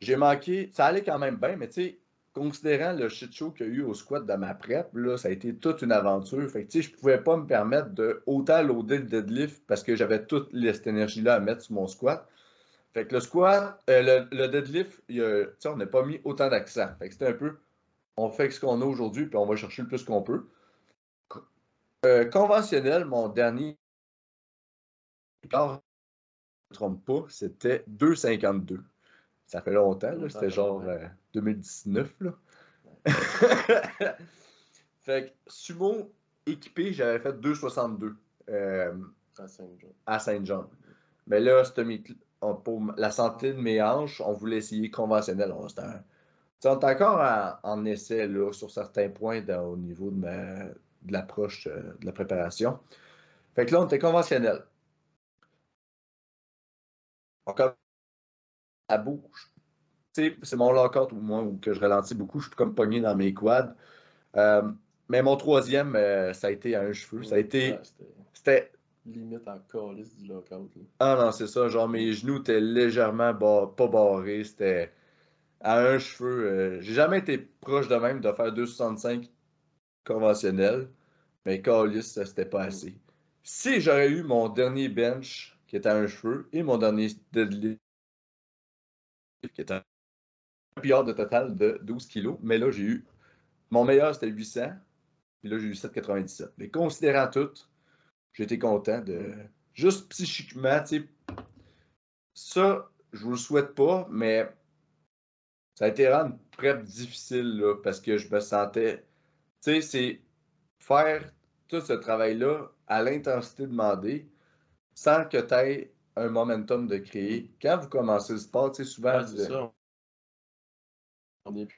J'ai manqué, ça allait quand même bien, mais tu sais, considérant le shit show qu'il y a eu au squat de ma prep, là, ça a été toute une aventure. Fait que, tu sais, je pouvais pas me permettre de autant loader le deadlift parce que j'avais toute cette énergie-là à mettre sur mon squat. Fait que le squat, euh, le, deadlift, on n'a pas mis autant d'accent. Fait que c'était un peu, on fait ce qu'on a aujourd'hui, puis on va chercher le plus qu'on peut. Euh, conventionnel, mon dernier, je ne me trompe pas, c'était 2,52. Ça fait longtemps, c'était genre 2019. Euh, là. <laughs> fait que sumo équipé, j'avais fait 2,62 à Saint-Jean. Mais là, pour la santé de mes hanches, on voulait essayer conventionnel. On, est encore en, essai là, sur certains points au niveau de, de l'approche euh, de la préparation. Fait que là, on était conventionnel. Encore à bouge. C'est mon lockout ou moi où que je ralentis beaucoup, je suis comme pogné dans mes quads. Euh, mais mon troisième, euh, ça a été à un cheveu. Ça a été. C'était. Limite en calice du lockout. Ah non, c'est ça. Genre, mes genoux étaient légèrement pas barrés. C'était à un cheveu. Euh, j'ai jamais été proche de même de faire 2,65 conventionnel. Mais calice, c'était pas assez. Si j'aurais eu mon dernier bench qui était un cheveu et mon dernier deadlift qui était un de total de 12 kilos. Mais là, j'ai eu. Mon meilleur, c'était 800. Et là, j'ai eu 797. Mais considérant tout, j'étais content de. Juste psychiquement, tu sais. Ça, je vous le souhaite pas, mais ça a été vraiment une prep difficile, là, parce que je me sentais. Tu sais, c'est faire tout ce travail-là à l'intensité demandée sans que tu aies un momentum de créer. Quand vous commencez le sport, tu sais, souvent on est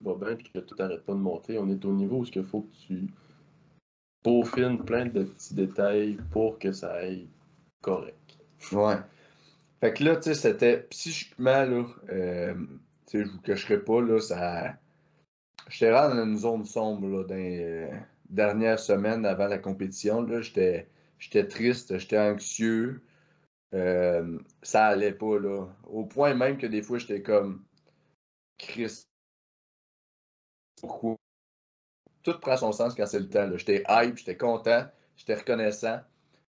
va bien puis que tout n'arrête pas de monter, on est au niveau où il faut que tu peaufines plein de petits détails pour que ça aille correct. Ouais. Fait que là, tu sais, c'était psychiquement, là, euh, tu sais, je vous cacherai pas, là, ça. J'étais vraiment dans une zone sombre, là, dans les euh, dernières semaines avant la compétition, là, j'étais. J'étais triste, j'étais anxieux. Euh, ça allait pas, là. Au point même que des fois, j'étais comme Chris. Pourquoi? Tout prend son sens quand c'est le temps. J'étais hype, j'étais content, j'étais reconnaissant.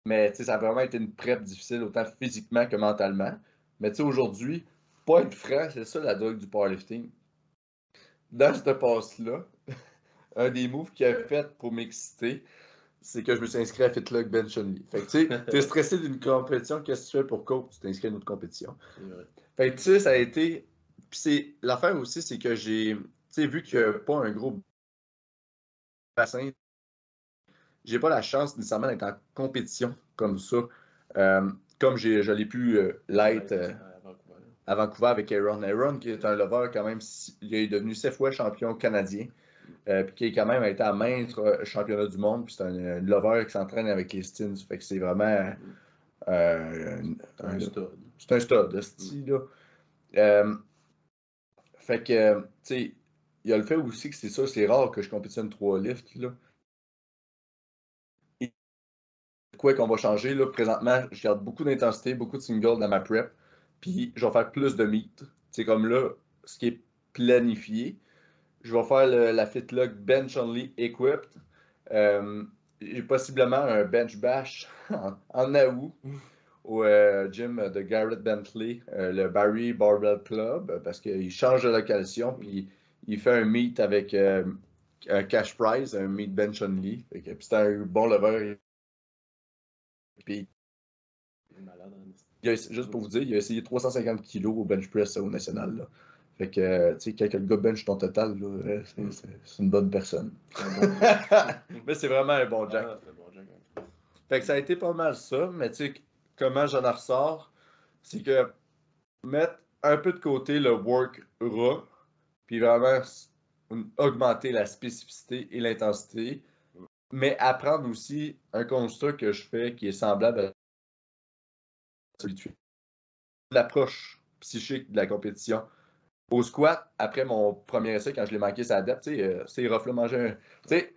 Mais ça a vraiment été une prep difficile, autant physiquement que mentalement. Mais aujourd'hui, pas être franc, c'est ça la drogue du powerlifting. Dans cette passe-là, <laughs> un des moves qu'il a fait pour m'exciter, c'est que je me suis inscrit à FitLog Bench Only. Fait que tu sais, t'es stressé d'une compétition, qu'est-ce que tu fais pour coach? Tu t'inscris à une autre compétition. Fait que tu sais, ça a été puis c'est l'affaire aussi, c'est que j'ai, vu qu'il n'y a pas un gros bassin, j'ai pas la chance nécessairement d'être en compétition comme ça, euh, comme je l'ai pu euh, l'être euh, à Vancouver avec Aaron. Aaron, qui est un lover quand même, il est devenu sept fois champion canadien. Puis qui est quand même été à maintes championnats du monde. Puis c'est un, lover qui s'entraîne avec les Stins. Fait que c'est vraiment un, un, stud. C'est un stud, de style là. fait que, tu sais, il y a le fait aussi que c'est ça, c'est rare que je compétitionne trois lifts. Là. quoi qu'on va changer, là, présentement, je garde beaucoup d'intensité, beaucoup de singles dans ma prep, puis je vais faire plus de meat. C'est comme là, ce qui est planifié. Je vais faire la Fitlock Bench Only Equipped. Euh, j'ai possiblement un bench bash <laughs> en, en au euh, gym de Garrett Bentley, euh, le Barry Barbell Club, parce qu'il change de location, puis il fait un meet avec un cash prize, un meet bench only. C'est un bon lever. Puis, juste pour vous dire, il a essayé 350 kilos au bench press au national. Là. Fait que, tu sais, quand le gars bench ton total, euh, c'est une bonne personne. <laughs> mais c'est vraiment un bon jack. Ah, fait que ça a été pas mal ça, mais tu sais, comment j'en ressors, c'est que mettre un peu de côté le work raw, puis vraiment augmenter la spécificité et l'intensité, mais apprendre aussi un constat que je fais qui est semblable à l'approche psychique de la compétition. Au squat, après mon premier essai, quand je l'ai manqué, ça adapte, euh, c'est rough, là, manger un. Tu sais,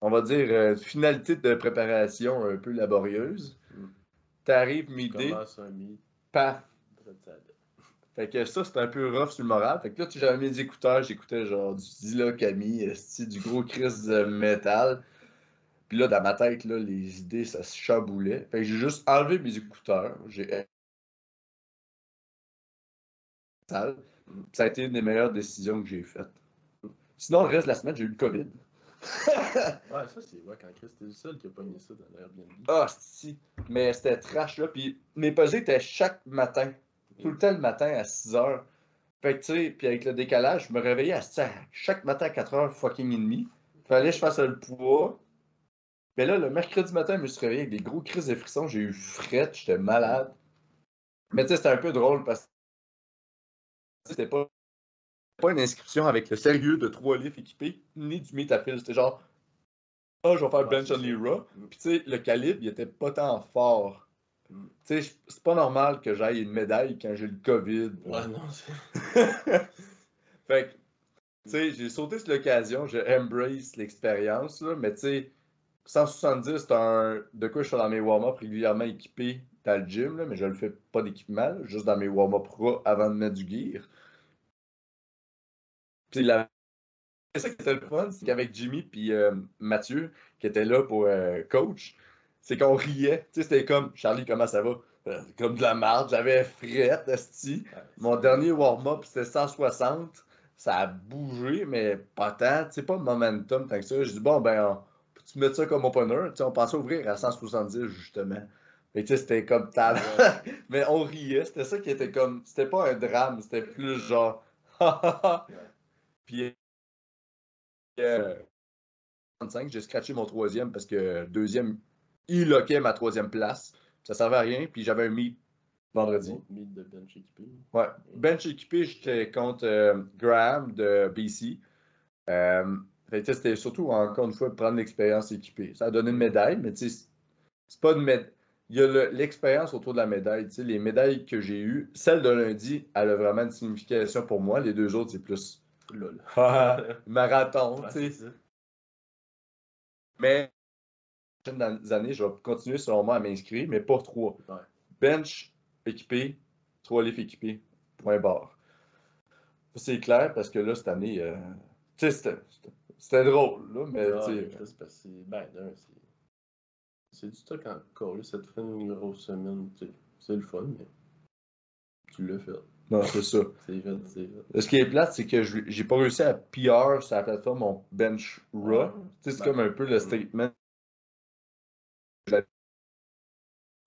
on va dire, euh, finalité de préparation un peu laborieuse. Mm. T'arrives midi, paf, fait que ça, c'était un peu rough sur le moral. Fait que là, j'avais mes écouteurs, j'écoutais genre du Dila Camille, du gros Chris de métal. Puis là, dans ma tête, là, les idées, ça se chaboulait. Fait que j'ai juste enlevé mes écouteurs. J'ai. Ça a été une des meilleures décisions que j'ai faites. Sinon, le reste de la semaine, j'ai eu le COVID. <laughs> ouais, ça, c'est ouais, quand Chris, t'es le seul qui a pas mis ça dans l'Airbnb. Ah, si. Mais c'était trash, là. Puis mes pesées étaient chaque matin tout le temps le matin à 6 heures. Fait que, tu sais, puis avec le décalage, je me réveillais à chaque matin à 4 heures fucking et demi. Fallait que je fasse le poids. Mais là, le mercredi matin, je me suis réveillé avec des gros crises de frissons. J'ai eu fret, j'étais malade. Mais tu sais, c'était un peu drôle parce que c'était pas, pas une inscription avec le sérieux de trois livres équipés, ni du métafil. C'était genre, ah, oh, je vais faire bench only raw. Puis tu sais, le calibre, il était pas tant fort. Tu sais, c'est pas normal que j'aille une médaille quand j'ai le COVID. Ouais, non, c'est. <laughs> fait que, tu sais, j'ai sauté sur l'occasion, j'ai embrace l'expérience, là, mais tu sais, 170, c'est un. De quoi je suis dans mes warm-up régulièrement équipé dans le gym, là, mais je le fais pas d'équipement, juste dans mes warm-up avant de mettre du gear. Puis la. C'est ça qui était le fun, c'est qu'avec Jimmy puis euh, Mathieu, qui étaient là pour euh, coach, c'est qu'on riait. Tu sais, c'était comme Charlie, comment ça va? Euh, comme de la marde, j'avais frette, esti. Mon dernier warm-up, c'était 160. Ça a bougé, mais pas tant. Tu sais, pas de momentum tant que ça. Je dis, bon, ben, peux-tu mettre ça comme opener? Tu sais, on pensait ouvrir à 170, justement. Mais tu sais, c'était comme tal. <laughs> mais on riait. C'était ça qui était comme. C'était pas un drame, c'était plus genre. <laughs> Puis. Euh, j'ai scratché mon troisième parce que deuxième, il loquait ma troisième place. Ça servait à rien. Puis j'avais un meet vendredi. Meet de bench équipé. Ouais. Bench équipé, j'étais contre euh, Graham de BC. Euh, c'était surtout, encore une fois, prendre l'expérience équipée. Ça a donné une médaille, mais tu sais, c'est pas une médaille. Il y a l'expérience autour de la médaille. Tu sais, les médailles que j'ai eues, celle de lundi, elle a vraiment une signification pour moi. Les deux autres, c'est plus. Lol. <laughs> marathon, tu sais. Mais prochaines années, je vais continuer selon moi à m'inscrire, mais pas trois. Bench équipé, trois livres équipés, point barre. C'est clair parce que là, cette année, euh, tu sais, c'était drôle, là, mais ah. Ben, c'est du stock encore, là, cette fin de grosse semaine. C'est le fun, mais tu l'as fait. Non, c'est ça. c'est fait, c'est fait. Ce qui est plate, c'est que j'ai pas réussi à PR sur la plateforme mon bench raw. c'est ben, comme un peu le statement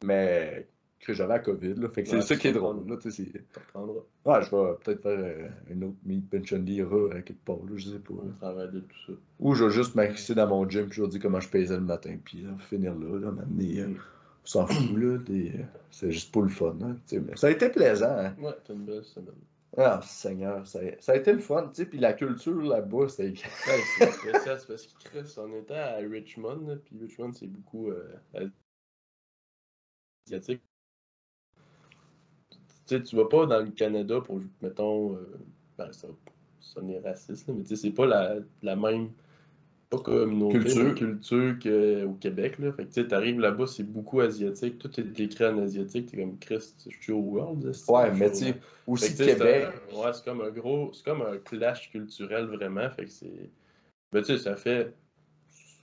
mais que j'avais la COVID. Là. Fait que c'est ça qui est drôle. Là, tu sais, ouais, je vais peut-être faire euh, une autre meet pension lira à quelque part, là, je sais pas. travers de tout ça. Ou je vais juste m'axer dans mon gym, puis je vais dire comment je pesais le matin, puis euh, finir là, là, m'amener. euh, Mm. on s'en fout, là. des- euh, C'est juste pour le fun. Hein, mais ça a été plaisant. Hein. Ouais, t'as une belle semaine. Ah, Seigneur, ça a, ça a été le fun, tu sais, puis la culture là-bas, c'est. Ouais, c'est spécial, c'est parce qu'il Chris, on était à Richmond, puis Richmond, c'est beaucoup euh, asiatique. Tu sais, tu vas pas dans le Canada pour, mettons, euh, ben, ça va sonner raciste, là, mais tu sais, c'est pas la, la même pas communauté, Culture. culture qu'au Québec, là. Fait que tu sais, t'arrives là-bas, c'est beaucoup asiatique, tout est écrit en asiatique, t'es comme Chris, je suis au World. Ouais, mais tu sais, Fait aussi que, sais, Québec. un- Ouais, c'est comme un gros. C'est comme un clash culturel vraiment. Fait que c'est. Mais tu sais, ça fait.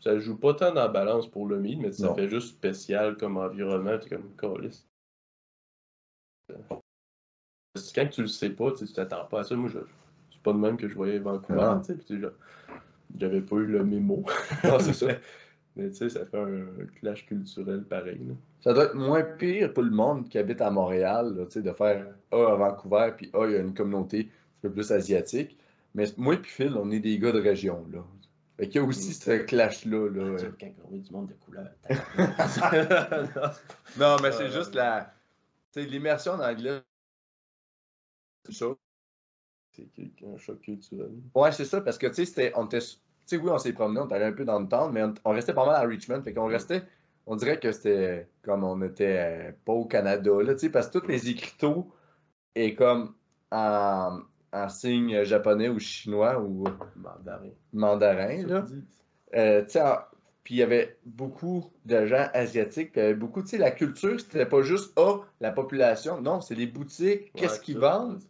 Ça joue pas tant dans la balance pour le mid, mais ça Non. fait juste spécial comme environnement. T'es comme calice. Parce que Quand tu le sais pas, tu t'attends pas à ça. Moi, je... c'est pas de même que je voyais Vancouver. Ah. tu sais, J'avais pas eu le mémo. Non, <laughs> c'est ça. mais tu sais, ça fait un clash culturel pareil. là. Ça doit être moins pire pour le monde qui habite à Montréal, là, tu sais, de faire A à Vancouver, puis A, il y a une communauté un peu plus asiatique. Mais moi et Phil, on est des gars de région, là. Fait qu'il y a aussi ce clash-là. Là. Tu sais, Quand on du monde de couleur. <laughs> Non, mais c'est Euh, juste la. L'immersion en anglais. C'est ça. c'est un choc culturel. Ouais, c'est ça, parce que, tu sais. On était. Tu sais, oui, on s'est promené, on était allé un peu dans le temps, mais on, on restait pas mal à Richmond. Fait qu'on restait. On dirait que c'était comme on était euh, pas au Canada, là, tu sais, parce que tous les écriteaux est comme en, en signe japonais ou chinois ou Mandarin. mandarin, là. Euh, tu sais, puis il y avait beaucoup de gens asiatiques, puis il y avait beaucoup, tu sais, la culture, c'était pas juste, ah, la population, non, c'est les boutiques, qu'est-ce qu'ils vendent,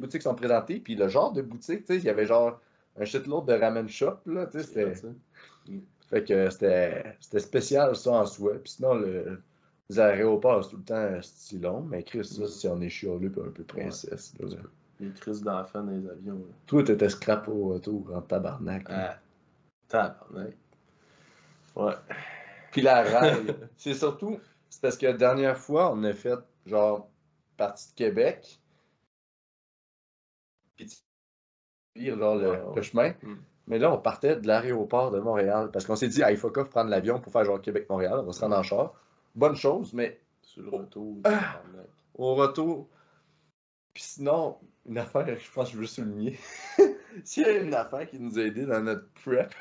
boutiques sont présentées, puis le genre de boutique, tu sais, il y avait genre un shitload de ramen shop, là, tu sais, c'était... Fait que c'était c'était spécial, ça, en soi. Puis sinon, le, les aéroports, c'est tout le temps si long, mais Chris, ça, si on est chialé, puis un peu princesse, là. Les crises d'enfants dans les avions. là. Toi, t'étais scrap au retour en tabarnak. Ah, tabarnak. Ouais. Puis la rail, <laughs> c'est surtout, c'est parce que la dernière fois, on a fait genre partie de Québec. Genre le, Ouais, ouais. le chemin. Mm. Mais là, on partait de l'aéroport de Montréal parce qu'on s'est dit, il faut qu'on prendre l'avion pour faire genre Québec-Montréal, on va se rendre en char. Bonne chose, mais Sur le retour. Ah! au retour. Puis sinon, une affaire que je pense que je veux souligner. <laughs> S'il y a une affaire qui nous a aidé dans notre prep,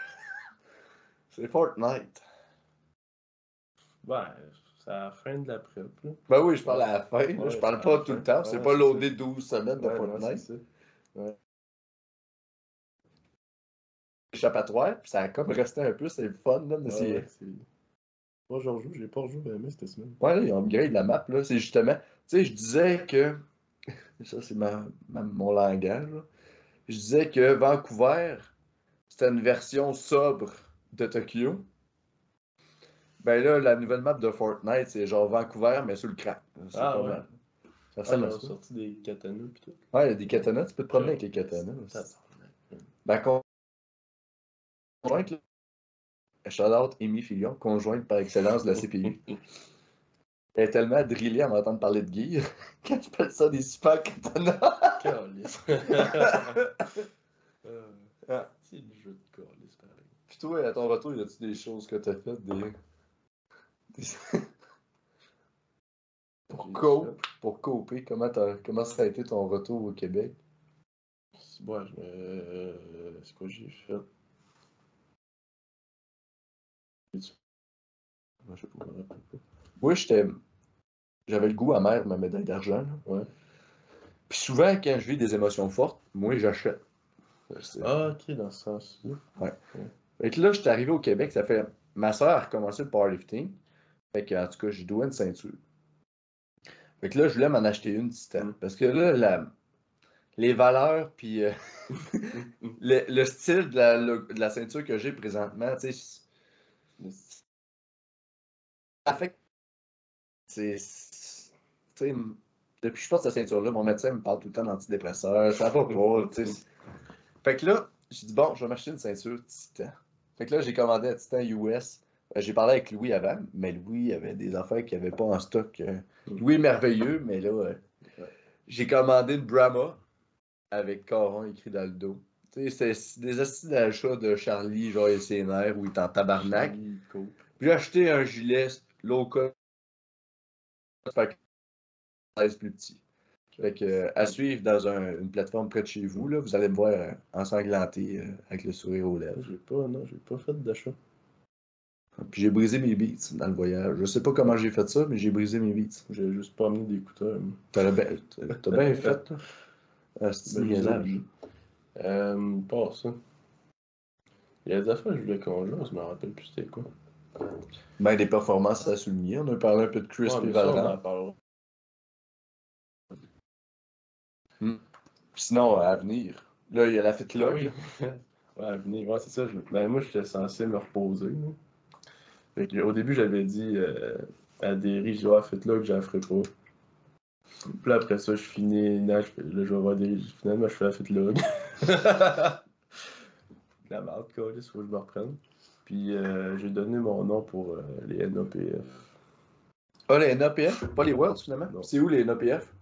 <laughs> c'est Fortnite. Ouais, c'est à la fin de la prep. Là. Ben oui, je parle à la fin. Ouais, je parle pas tout le temps. C'est pas loadé 12 semaines de Ouais, ouais, échappatoire, puis ça a comme resté un peu, c'est fun, là, mais Ouais, c'est... Moi, je rejoue, j'ai pas rejoué mais cette semaine. Ouais, ils ont upgrade la map, là, c'est justement... Tu sais, je disais que... <laughs> Ça, c'est ma, ma- mon langage, là. Je disais que Vancouver, c'était une version sobre de Tokyo. Ben là, la nouvelle map de Fortnite, c'est genre Vancouver, mais sur le crack. C'est Ah, pas ouais. mal. Ça Ah, ressemble à ça. sorti des katanas pis tout. Ouais, il y a des katanas, tu peux te promener avec les katanas. Ben, con- conjointe, là. Shout out Amy Fillon, conjointe par excellence de la CPU. <laughs> Elle est tellement drillée à m'entendre parler de gear quand je parle ça des super katanas. <laughs> Euh, Ah. C'est le jeu de calice, pareil. Puis toi, à ton retour, y a-tu des choses que t'as faites des. des- pour, cope, pour coper, comment, comment ça a été ton retour au Québec? C'est bon, je me- euh, c'est quoi j'ai fait? Moi, je sais pas. Moi, j'étais. J'avais le goût amer de ma médaille d'argent. Ouais. Puis souvent, quand je vis des émotions fortes, moi, j'achète. Ah, ok, dans ce sens-là. Fait que là, j'étais arrivé au Québec, ça fait. Ma soeur a recommencé le powerlifting. Fait que, en tout cas, j'ai doué une ceinture. Fait que là, je voulais m'en acheter une titan. Mm. Parce que là, la- les valeurs, puis euh, <laughs> le, le style de la, le- de la ceinture que j'ai présentement, tu sais, ça fait Tu sais, depuis que je porte cette ceinture-là, mon médecin me parle tout le temps d'antidépresseurs, ça va pas, tu sais. Fait que là, j'ai dit, bon, je vais m'acheter une ceinture Titan. Fait que là, j'ai commandé un Titan US j'ai parlé avec Louis avant, mais Louis avait des affaires qu'il n'y avait pas en stock. Euh. Louis est merveilleux, mais là, j'ai commandé une Brahma avec Coron écrit dans le dos. C'est des astuces d'achat de Charlie, genre SNR, où il est en tabarnak. Puis j'ai acheté un gilet low cost. Fait que plus petit. Fait que, à suivre dans une plateforme près de chez vous, là, vous allez me voir euh, ensanglanté euh, avec le sourire aux lèvres. J'ai pas, non, j'ai pas fait d'achat. Puis j'ai brisé mes beats dans le voyage. Je sais pas comment j'ai fait ça, mais j'ai brisé mes beats. J'ai juste pas amené d'écouteurs. T'as bien, bien <laughs> fait. Ah, c'est ben, euh, pas ça. Il y a des affaires que je voulais qu'on joue, je me rappelle plus c'était quoi. Ben, des performances à souligner. On a parlé un peu de Chris et Valorant. Hmm. Sinon, à venir. Là, il y a la fête là. Oui. <laughs> ouais, à venir. Ouais, c'est ça. Ben, moi, j'étais censé me reposer. Au début, j'avais dit euh, à des je dois fête là que je la ferai pas. Puis après ça, je finis Là, je vais avoir des Finalement, je fais <laughs> la fête log. la marque, quoi, il faut que je me reprenne. Puis euh, j'ai donné mon nom pour euh, les NOPF. Ah, les NOPF Pas les Worlds, finalement? C'est où les NOPF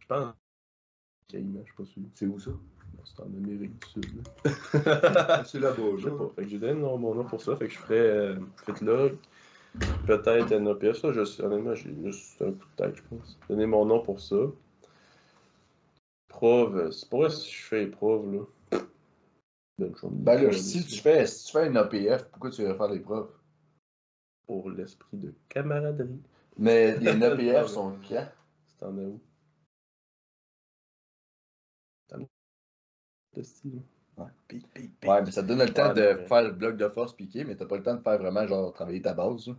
Je pense. Je suis pas sûr. C'est où ça? C'est en Amérique du Sud. <laughs> c'est là-bas, je sais pas. Fait que j'ai donné mon nom pour ça. Fait que je ferais euh, log Peut-être NOPF, ça, je honnêtement, j'ai juste un coup de tête, je pense. Donner mon nom pour ça. Preuve, c'est pas vrai si je fais épreuve, là. Ben là, si tu, fais, si tu fais une APF, pourquoi tu veux faire l'épreuve? Pour l'esprit de camaraderie. Mais les APF <laughs> sont quand? C'est en où? C'est style. Ouais. Ouais, mais ça te donne le temps de faire le bloc de force piqué, mais t'as pas le temps de faire vraiment genre travailler ta base.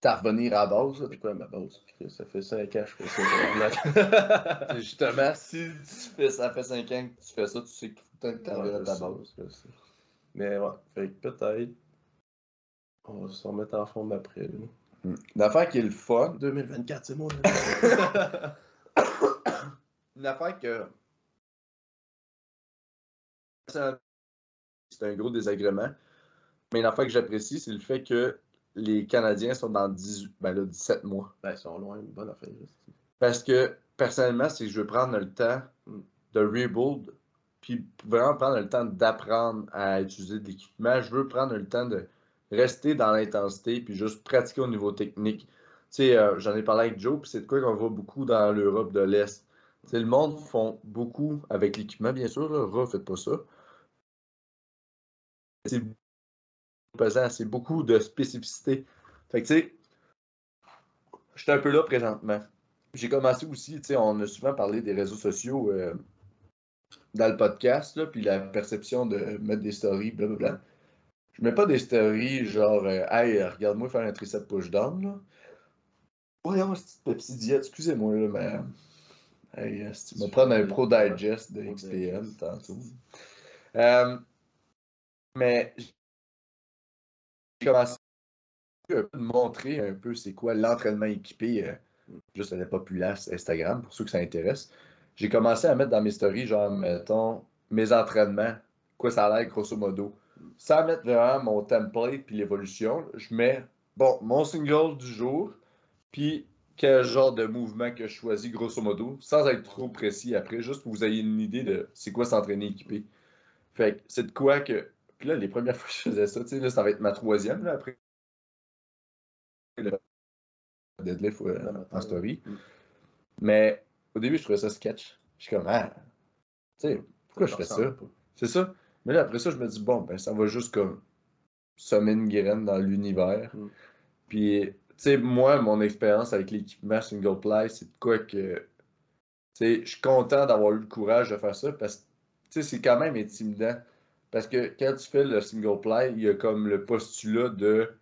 T'as revenir à la base. C'est quoi ma base? Ça fait 5 ans que je fais ça. <laughs> Justement, si tu fais, ça fait 5 ans que tu fais ça, tu sais que tu t'as revenir à ta base. Mais ouais, fait que peut-être. On va se remettre en forme après. Hmm. L'affaire qui est le fun. 2024, c'est mon <laughs> Une affaire que c'est un gros désagrément. Mais une affaire que j'apprécie, c'est le fait que les Canadiens sont dans 18, ben 17 mois. Ben, ils sont loin, une bonne affaire. Parce que, personnellement, c'est que je veux prendre le temps de rebuild, puis vraiment prendre le temps d'apprendre à utiliser de l'équipement. Je veux prendre le temps de rester dans l'intensité, puis juste pratiquer au niveau technique. Tu sais, euh, j'en ai parlé avec Joe, puis c'est de quoi qu'on voit beaucoup dans l'Europe de l'Est. C'est le monde font beaucoup avec l'équipement, bien sûr. Là. faites pas ça. C'est pesant, c'est beaucoup de spécificité. Fait que, tu sais, je suis un peu là présentement. J'ai commencé aussi, tu sais, on a souvent parlé des réseaux sociaux euh, dans le podcast, là, puis la perception de mettre des stories, blablabla. Je mets pas des stories genre, euh, hey, regarde-moi faire un tricep push-down, là. Voyons, cette petite diète, excusez-moi, là, mais Hey, tu vas prendre un Pro Digest de XPN tantôt. Euh, mais j'ai commencé à montrer un peu c'est quoi l'entraînement équipé euh, juste à la populace Instagram, pour ceux que ça intéresse. J'ai commencé à mettre dans mes stories, genre, mettons, mes entraînements, quoi ça a l'air grosso modo. Sans mettre vraiment mon template puis l'évolution, je mets, bon, mon single du jour, puis quel genre de mouvement que je choisis, grosso modo, sans être trop précis après, juste pour que vous ayez une idée de c'est quoi s'entraîner équipé. Fait que c'est de quoi que. Puis là, les premières <laughs> fois que je faisais ça, tu sais, là, ça va être ma troisième, là, après. Le deadlift en story. Mm. Mais au début, je trouvais ça sketch. Je suis comme, ah, tu sais, pourquoi je fais ça? C'est ça. Mais là, après ça, je me dis, bon, ben, ça va juste comme semer une graine dans l'univers. Mm. Puis sais, moi, mon expérience avec l'équipement single play, c'est de quoi que. Tu sais, je suis content d'avoir eu le courage de faire ça parce que c'est quand même intimidant. Parce que quand tu fais le single play, il y a comme le postulat de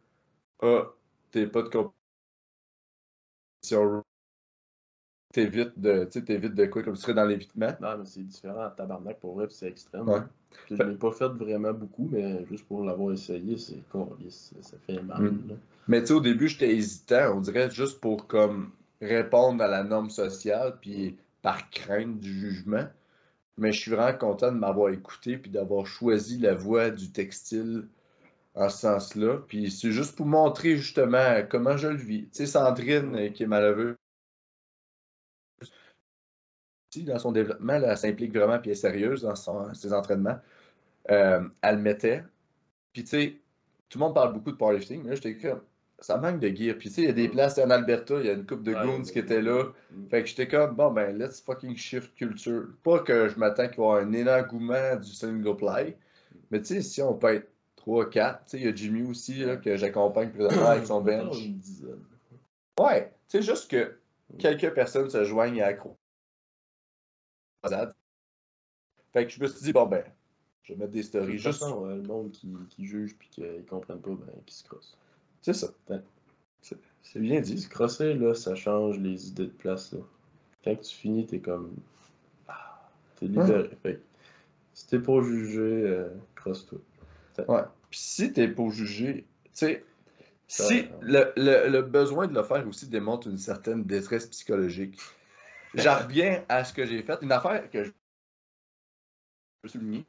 Ah, t'es pas de compétition. T'évites de, t'évites de quoi, comme tu serais dans l'évitement. Non, mais c'est différent à tabarnak pour vrai, c'est extrême. Ouais. Je l'ai pas fait vraiment beaucoup, mais juste pour l'avoir essayé, c'est ça fait mal. Mm. Mais tu sais, au début, j'étais hésitant, on dirait juste pour comme répondre à la norme sociale, puis par crainte du jugement. Mais je suis vraiment content de m'avoir écouté, puis d'avoir choisi la voie du textile en ce sens-là. Puis c'est juste pour montrer justement comment je le vis. Tu sais, Sandrine, euh, qui est malheureuse, dans son développement, elle s'implique vraiment puis elle est sérieuse dans ses entraînements. Euh, elle le mettait. Puis tu sais, tout le monde parle beaucoup de powerlifting, mais là, j'étais comme, ça manque de gear. Puis tu sais, il y a des mm. places en Alberta, il y a une coupe de goons qui était là. Mm. Fait que j'étais comme, bon, ben, let's fucking shift culture. Pas que je m'attends qu'il y ait un énorme du single play, mais tu sais, si on peut être 3, 4, tu sais, il y a Jimmy aussi, là, que j'accompagne présentement avec son bench. Ouais, tu sais, juste que quelques personnes se joignent à la fait que je me suis dit, bon ben, je vais mettre des stories juste. Façon, le monde qui, qui juge puis qu'ils comprennent pas, ben, qui se crosse. C'est ça. C'est bien dit. Se crosser, là, ça change les idées de place, là. Quand tu finis, t'es comme. Ah, t'es libéré. Fait que, si t'es pour juger, euh, crosse-toi. Ouais. Puis si t'es pour juger, tu sais, si le, le, le, besoin de le faire aussi démontre une certaine détresse psychologique, J'en reviens à ce que j'ai fait. Une affaire que je veux souligner.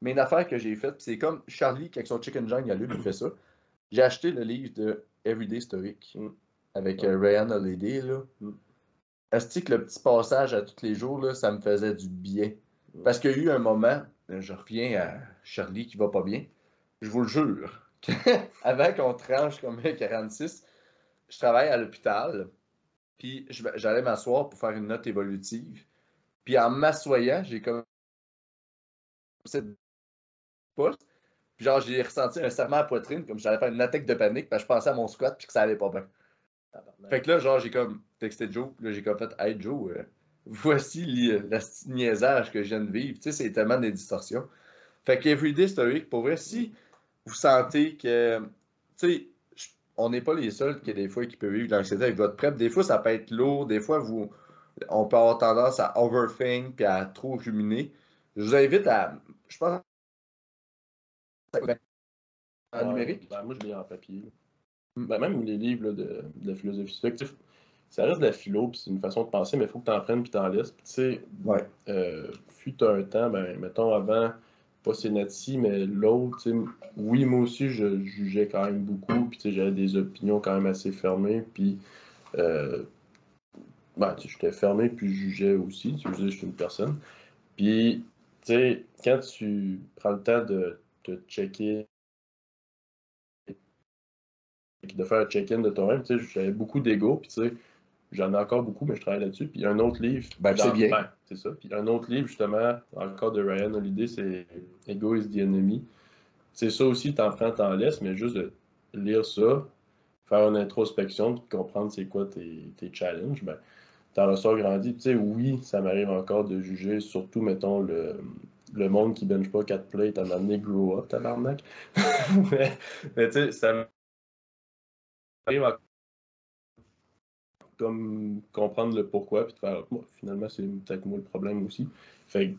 Mais une affaire que j'ai faite, c'est comme Charlie qui avec son Chicken Jungle, il a fait ça. J'ai acheté le livre de Everyday Historic mm. avec euh, Ryan Holiday. Là. Mm. Est-ce que le petit passage à tous les jours, là, ça me faisait du bien? Mm. Parce qu'il y a eu un moment, je reviens à Charlie qui va pas bien, je vous le jure, <laughs> avant qu'on tranche comme 46, je travaille à l'hôpital. Puis j'allais m'asseoir pour faire une note évolutive. Puis en m'assoyant, j'ai comme Puis genre, j'ai ressenti un serment à la poitrine, comme j'allais faire une attaque de panique, parce que je pensais à mon squat, puis que ça allait pas bien. Fait que là, genre, j'ai comme texté Joe, là, j'ai comme fait Hey Joe, euh, voici le niaisage que je viens de vivre. Tu sais, c'est tellement des distorsions. Fait que Everyday Story, pour vrai, si vous sentez que, tu sais, on n'est pas les seuls qui, des fois, qui peuvent vivre l'anxiété avec votre prep. Des fois, ça peut être lourd. Des fois, vous, on peut avoir tendance à overthink puis à trop ruminer. Je vous invite à. Je pense. En numérique? Ben, moi, je lis en papier. Ben, même les livres de, de, philosophie ça reste de la philo, puis c'est une façon de penser, mais il faut que tu en prennes puis tu en laisses. tu sais, ouais. euh, fut un temps, ben, mettons avant pas Senati, mais l'autre, oui, moi aussi, je jugeais quand même beaucoup, puis j'avais des opinions quand même assez fermées, puis euh, ben, j'étais fermé, puis je jugeais aussi, tu sais, je suis une personne. Puis, tu sais, quand tu prends le temps de te checker, de faire un check-in de toi-même, tu sais, j'avais beaucoup d'ego, puis tu sais, J'en ai encore beaucoup, mais je travaille là-dessus. Puis un autre livre. Ben, c'est bien. Ben, c'est ça. Puis un autre livre, justement, encore de Ryan Holiday, c'est Ego is the Enemy. C'est ça aussi, t'en prends, t'en laisses, mais juste de lire ça, faire une introspection, puis comprendre c'est quoi tes, tes challenges, ben, t'en ressors grandi. Tu sais, oui, ça m'arrive encore de juger, surtout, mettons, le, le monde qui bench pas 4 plates à m'amener grow up, tabarnak. <laughs> mais, mais tu sais, ça m'arrive encore comme comprendre le pourquoi, puis de faire, finalement, c'est peut-être moi le problème aussi. Fait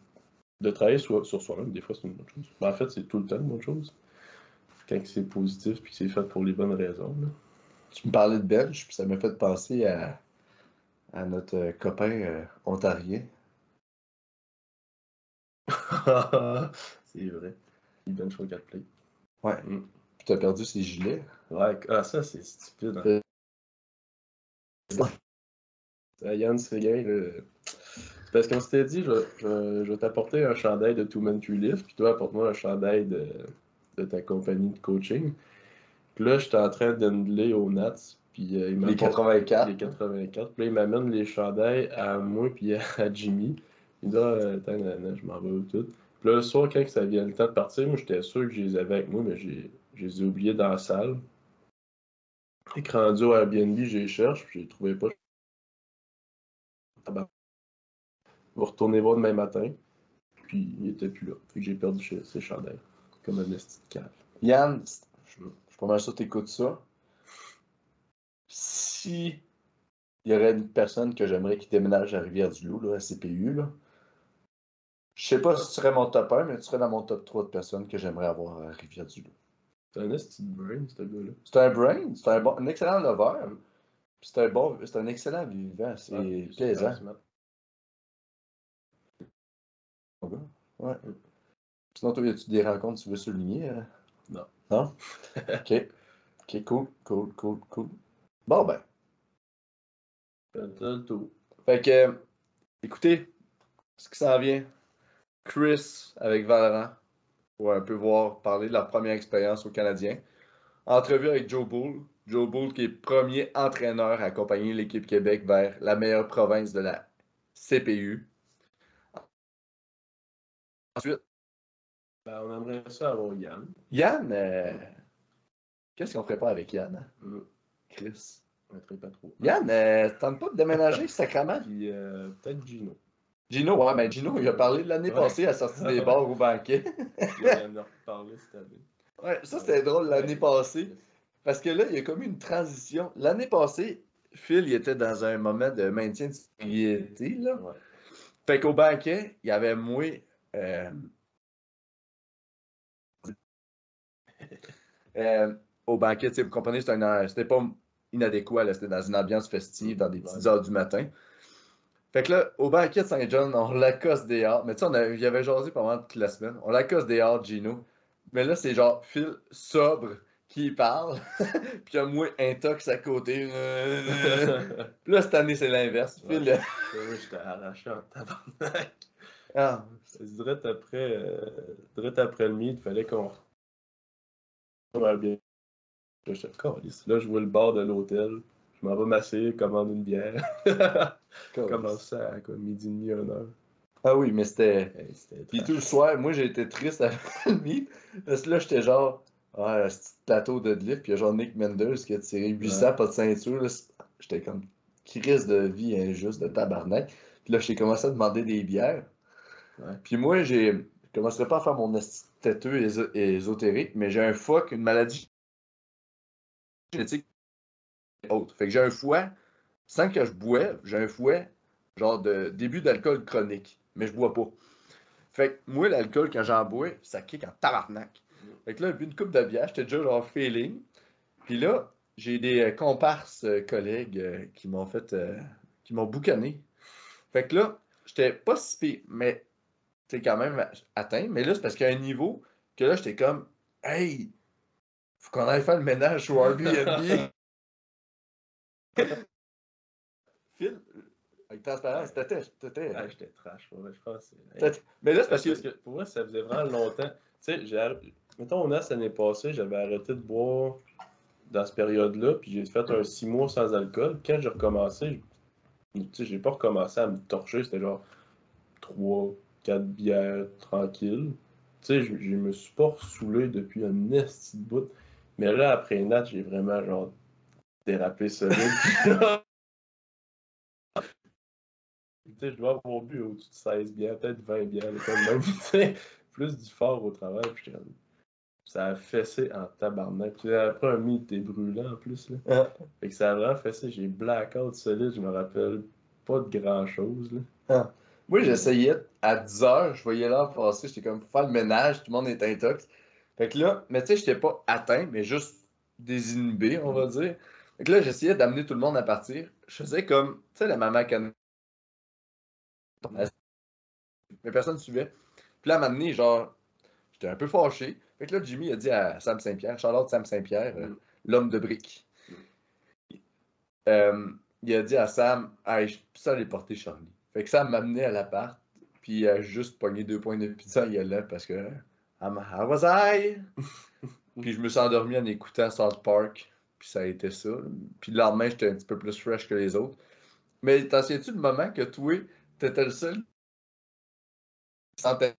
de travailler sur, soi-même, des fois, c'est une bonne chose. Mais en fait, c'est tout le temps une bonne chose. Quand c'est positif, puis c'est fait pour les bonnes raisons. Tu me parlais de Belge, puis ça m'a fait penser à, à notre euh, copain euh, ontarien. <laughs> c'est vrai. Il bench au 4 play. Ouais. Mm. Puis t'as perdu ses gilets. Ouais, ah, ça, c'est stupide. Hein. Euh, Yann Séguin, parce qu'on s'était dit, je, je, je vais t'apporter un chandail de Two Men Two Lift, puis toi, apporte-moi un chandail de, de, ta compagnie de coaching. Puis là, j'étais en train d'endeler au Nats, puis euh, il Les 84. Les 84. Puis là, il m'amène les chandails à moi, puis à, Jimmy. Il dit, ah, attends, je m'en vais tout. Puis là, le soir, quand ça vient le temps de partir, moi, j'étais sûr que je les avais avec moi, mais j'ai, je les ai oubliés dans la salle. Écran du au Airbnb, je les cherche, puis je les trouvais pas. Vous retournez voir demain matin. Puis il était plus là. Fait que j'ai perdu ses chandelles. Comme un esti de cave. Yann, je suis pas mal sûr que tu écoutes ça. Si il y aurait une personne que j'aimerais qui déménage à Rivière-du-Loup, là, à CPU, là, je sais pas si tu serais mon top 1, mais tu serais dans mon top 3 de personnes que j'aimerais avoir à Rivière-du-Loup. C'est un de brain, ce gars-là. C'est un brain, c'est un, bon, un excellent lover. C'est un bon, c'est un excellent vivant, c'est plaisant. Ouais. Sinon, toi, y a-tu des rencontres que tu veux souligner? euh? Non. Non? ok. Ok, cool, cool, cool, cool. Bon, ben. Fait que, euh, écoutez, ce qui s'en vient, Chris avec Valorant, pour un peu voir, parler de leur première expérience au Canadien. Entrevue avec Joe Bull. Joe Bull qui est premier entraîneur à accompagner l'équipe Québec vers la meilleure province de la CPU. Ensuite, Ben, on aimerait ça avoir Yann. Yann, euh, qu'est-ce qu'on ferait pas avec Yann? hein? Mm. Chris. On mettrait pas trop. Yann, euh, tente pas de déménager <laughs> sacrément? Puis euh, peut-être Gino. Gino, ouais, ben Gino, il a parlé de l'année Ouais. passée à la sortie des bars au banquet. <laughs> Il en reparler cette année. Ouais, ça c'était drôle l'année passée. Parce que là, il y a comme une transition. L'année passée, Phil, il était dans un moment de maintien de sobriété, là. Ouais. Fait qu'au banquet, il y avait moi. euh, <laughs> euh, au banquet, vous comprenez, c'était pas inadéquat, c'était dans une ambiance festive, dans des petites heures du matin. Fait que là, au banquet de Saint-John, on l'accoste dehors. Mais tu sais, on a- il y avait jasé pendant toute la semaine. On l'accoste dehors, Gino. Mais là, c'est genre Phil sobre qui parle. <laughs> Puis il y a moi intox à côté. Puis <laughs> là, cette année, c'est l'inverse. Phil, euh, Ouais, j'étais arraché en tabarnak. <laughs> ah, C'est direct après, euh, direct après le meet, il fallait qu'on. Ouais, bien. Là, je vois le bar de l'hôtel. Je m'en vais masser, commande une bière. <laughs> Commence ça à quoi, midi et demi, une heure. Ah oui, mais c'était. C'était Puis tout le soir, moi j'ai été triste le meet. <laughs> Parce que là, j'étais genre, ah, ce petit plateau de lift, puis il y a genre Nick Menders qui a tiré 800, Ouais. pas de ceinture. J'étais comme crise de vie injuste, de tabarnak. Puis là, j'ai commencé à demander des bières. Ouais. Puis moi, j'ai. Je commencerai pas à faire mon têteux éso- ésotérique, mais j'ai un foie, une maladie génétique autre. Fait que j'ai un foie, sans que je boive, j'ai un foie, genre de début d'alcool chronique, mais je bois pas. Fait que moi, l'alcool, quand j'en bois, ça kick en tabarnak. Fait que là, vu une coupe de bière, j'étais déjà genre feeling. Puis là, j'ai des euh, comparses euh, collègues euh, qui m'ont fait, qui m'ont boucané. Fait que là, j'étais pas si pire, mais t'es quand même atteint. Mais là, c'est parce qu'il y a un niveau que là, j'étais comme, hey, faut qu'on aille faire le ménage sur Airbnb. <laughs> Phil, avec transparence, t'étais, t'étais. Ah, j'étais trash, ouais, je pense. Mais là, c'est parce Parce que. que pour moi, ça faisait vraiment longtemps. Tu sais, arr- mettons, on a l'année passée, j'avais arrêté de boire dans cette période-là, puis j'ai fait un six mois sans alcool. Quand j'ai recommencé, tu sais, j'ai pas recommencé à me torcher, c'était genre trois, quatre bières tranquilles. Tu sais, je, je me suis pas ressoulé depuis un esti de bout. Mais là, après Nat, j'ai vraiment genre dérapé solide. Tu sais, je dois avoir bu au-dessus de 16 bières, peut-être 20 bières, comme même, <laughs> plus du fort au travail. puis ça a fessé en tabarnak. Puis après un meet, t'es brûlant en plus. Là. Ah. Fait que ça a vraiment fessé. J'ai blackout solide, je me rappelle pas de grand-chose. là. Moi, j'essayais à 10 heures, je voyais l'heure passer, j'étais comme pour faire le ménage, tout le monde est intox. Fait que là, mais tu sais, j'étais pas atteint, mais juste désinhibé, on va dire. Fait que là, j'essayais d'amener tout le monde à partir. Je faisais comme, tu sais, la maman can... Mais personne ne suivait. Puis là, à donné, genre, j'étais un peu fâché. Fait que là, Jimmy a dit à Sam Saint-Pierre, Charlotte Sam Saint-Pierre, euh, Mm. l'homme de briques. Euh, il a dit à Sam, hey, je suis ça aller porter Charlie. Fait que Sam m'a amené à l'appart, puis il a juste pogné deux points de pizza, il allait parce que. I'm, how was I? puis je me suis endormi en écoutant South Park, puis ça a été ça. Puis le lendemain, j'étais un petit peu plus fresh que les autres. Mais t'en souviens-tu le moment que toi, t'étais le seul qui sentait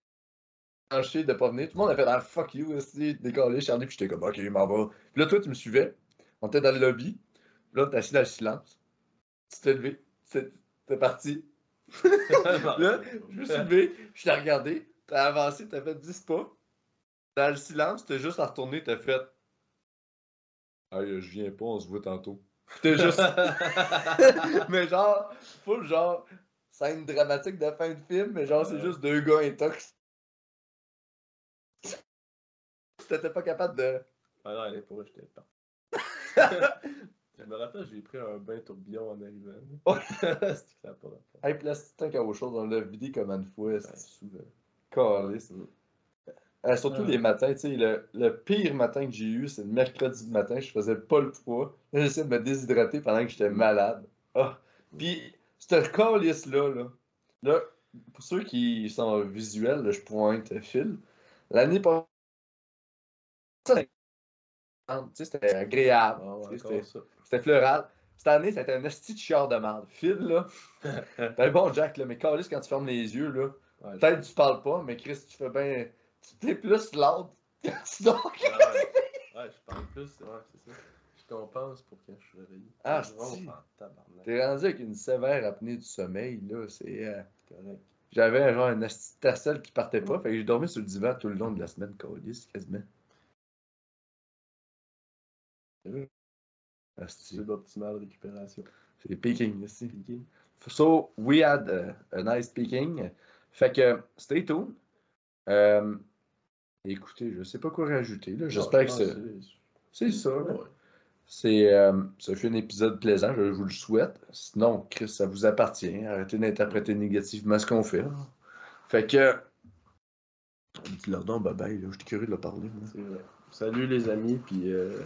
tranché de pas venir? Tout le monde a fait Ah fuck you, aussi, décollé, Charlie, puis j'étais comme Ok, m'en vais. Puis là, toi, tu me suivais. On était dans le lobby. Là, t'es assis dans le silence. Tu t'es levé. T'es parti. <laughs> Là, je me suis levé, je t'ai regardé, t'as avancé, t'as fait 10 pas. Dans le silence, t'es juste retourné, t'as fait. Hey, je viens pas, on se voit tantôt. Puis <laughs> T'es juste. <laughs> mais genre, full genre, scène dramatique de fin de film, mais genre, c'est Ouais. juste deux gars intox. T'étais pas capable de. Ah non, elle est pour eux, j'étais pas. <laughs> je me rappelle, j'ai pris un bain tourbillon en arrivant. Ouais. C'était que ça a pas rapport. Hey, pis là, c'est tant qu'à autre chose, on l'a vidé comme une fois. C'est souvent. caliste. Mm. Euh, surtout les matins, tu sais, le, le pire matin que j'ai eu, c'est le mercredi matin, je faisais pas le poids. <laughs> J'essayais de me déshydrater pendant que j'étais malade. Ah. Puis, ce calice-là, là, là, pour ceux qui sont visuels, là, je pointe fil. L'année passée, c'était agréable. Ah c'était- floral. Cette année, c'était un esti de chiard de merde. Phil, là. <laughs> Ben bon, Jack, là, mais Carlis, quand tu fermes les yeux, là, Ouais, peut-être que tu parles pas, mais Chris, tu fais bien. Tu t'es plus tu dors. ouais, ouais, je parle plus, ouais, c'est ça. Je compense pour quand je suis réveillé. Ah, tabarnak. T'es rendu avec une sévère apnée du sommeil, là. C'est. euh, correct. J'avais genre un esti de tasselle qui partait pas, fait que j'ai dormi sur le divan tout le long de la semaine, Carlis, quasiment. Asti. C'est l'optimal récupération. C'est peaking, ici. Piqué. So, we had uh, a nice speaking. Fait que, stay tuned. Euh, écoutez, je sais pas quoi rajouter. J'espère que c'est c'est ça. Ouais. C'est, euh, ça fait un épisode plaisant, je vous le souhaite. Sinon, Chris, ça vous appartient. Arrêtez d'interpréter négativement ce qu'on fait. Fait que, dis-leur donc bye bye, je suis curieux de leur parler. Salut les amis, puis euh,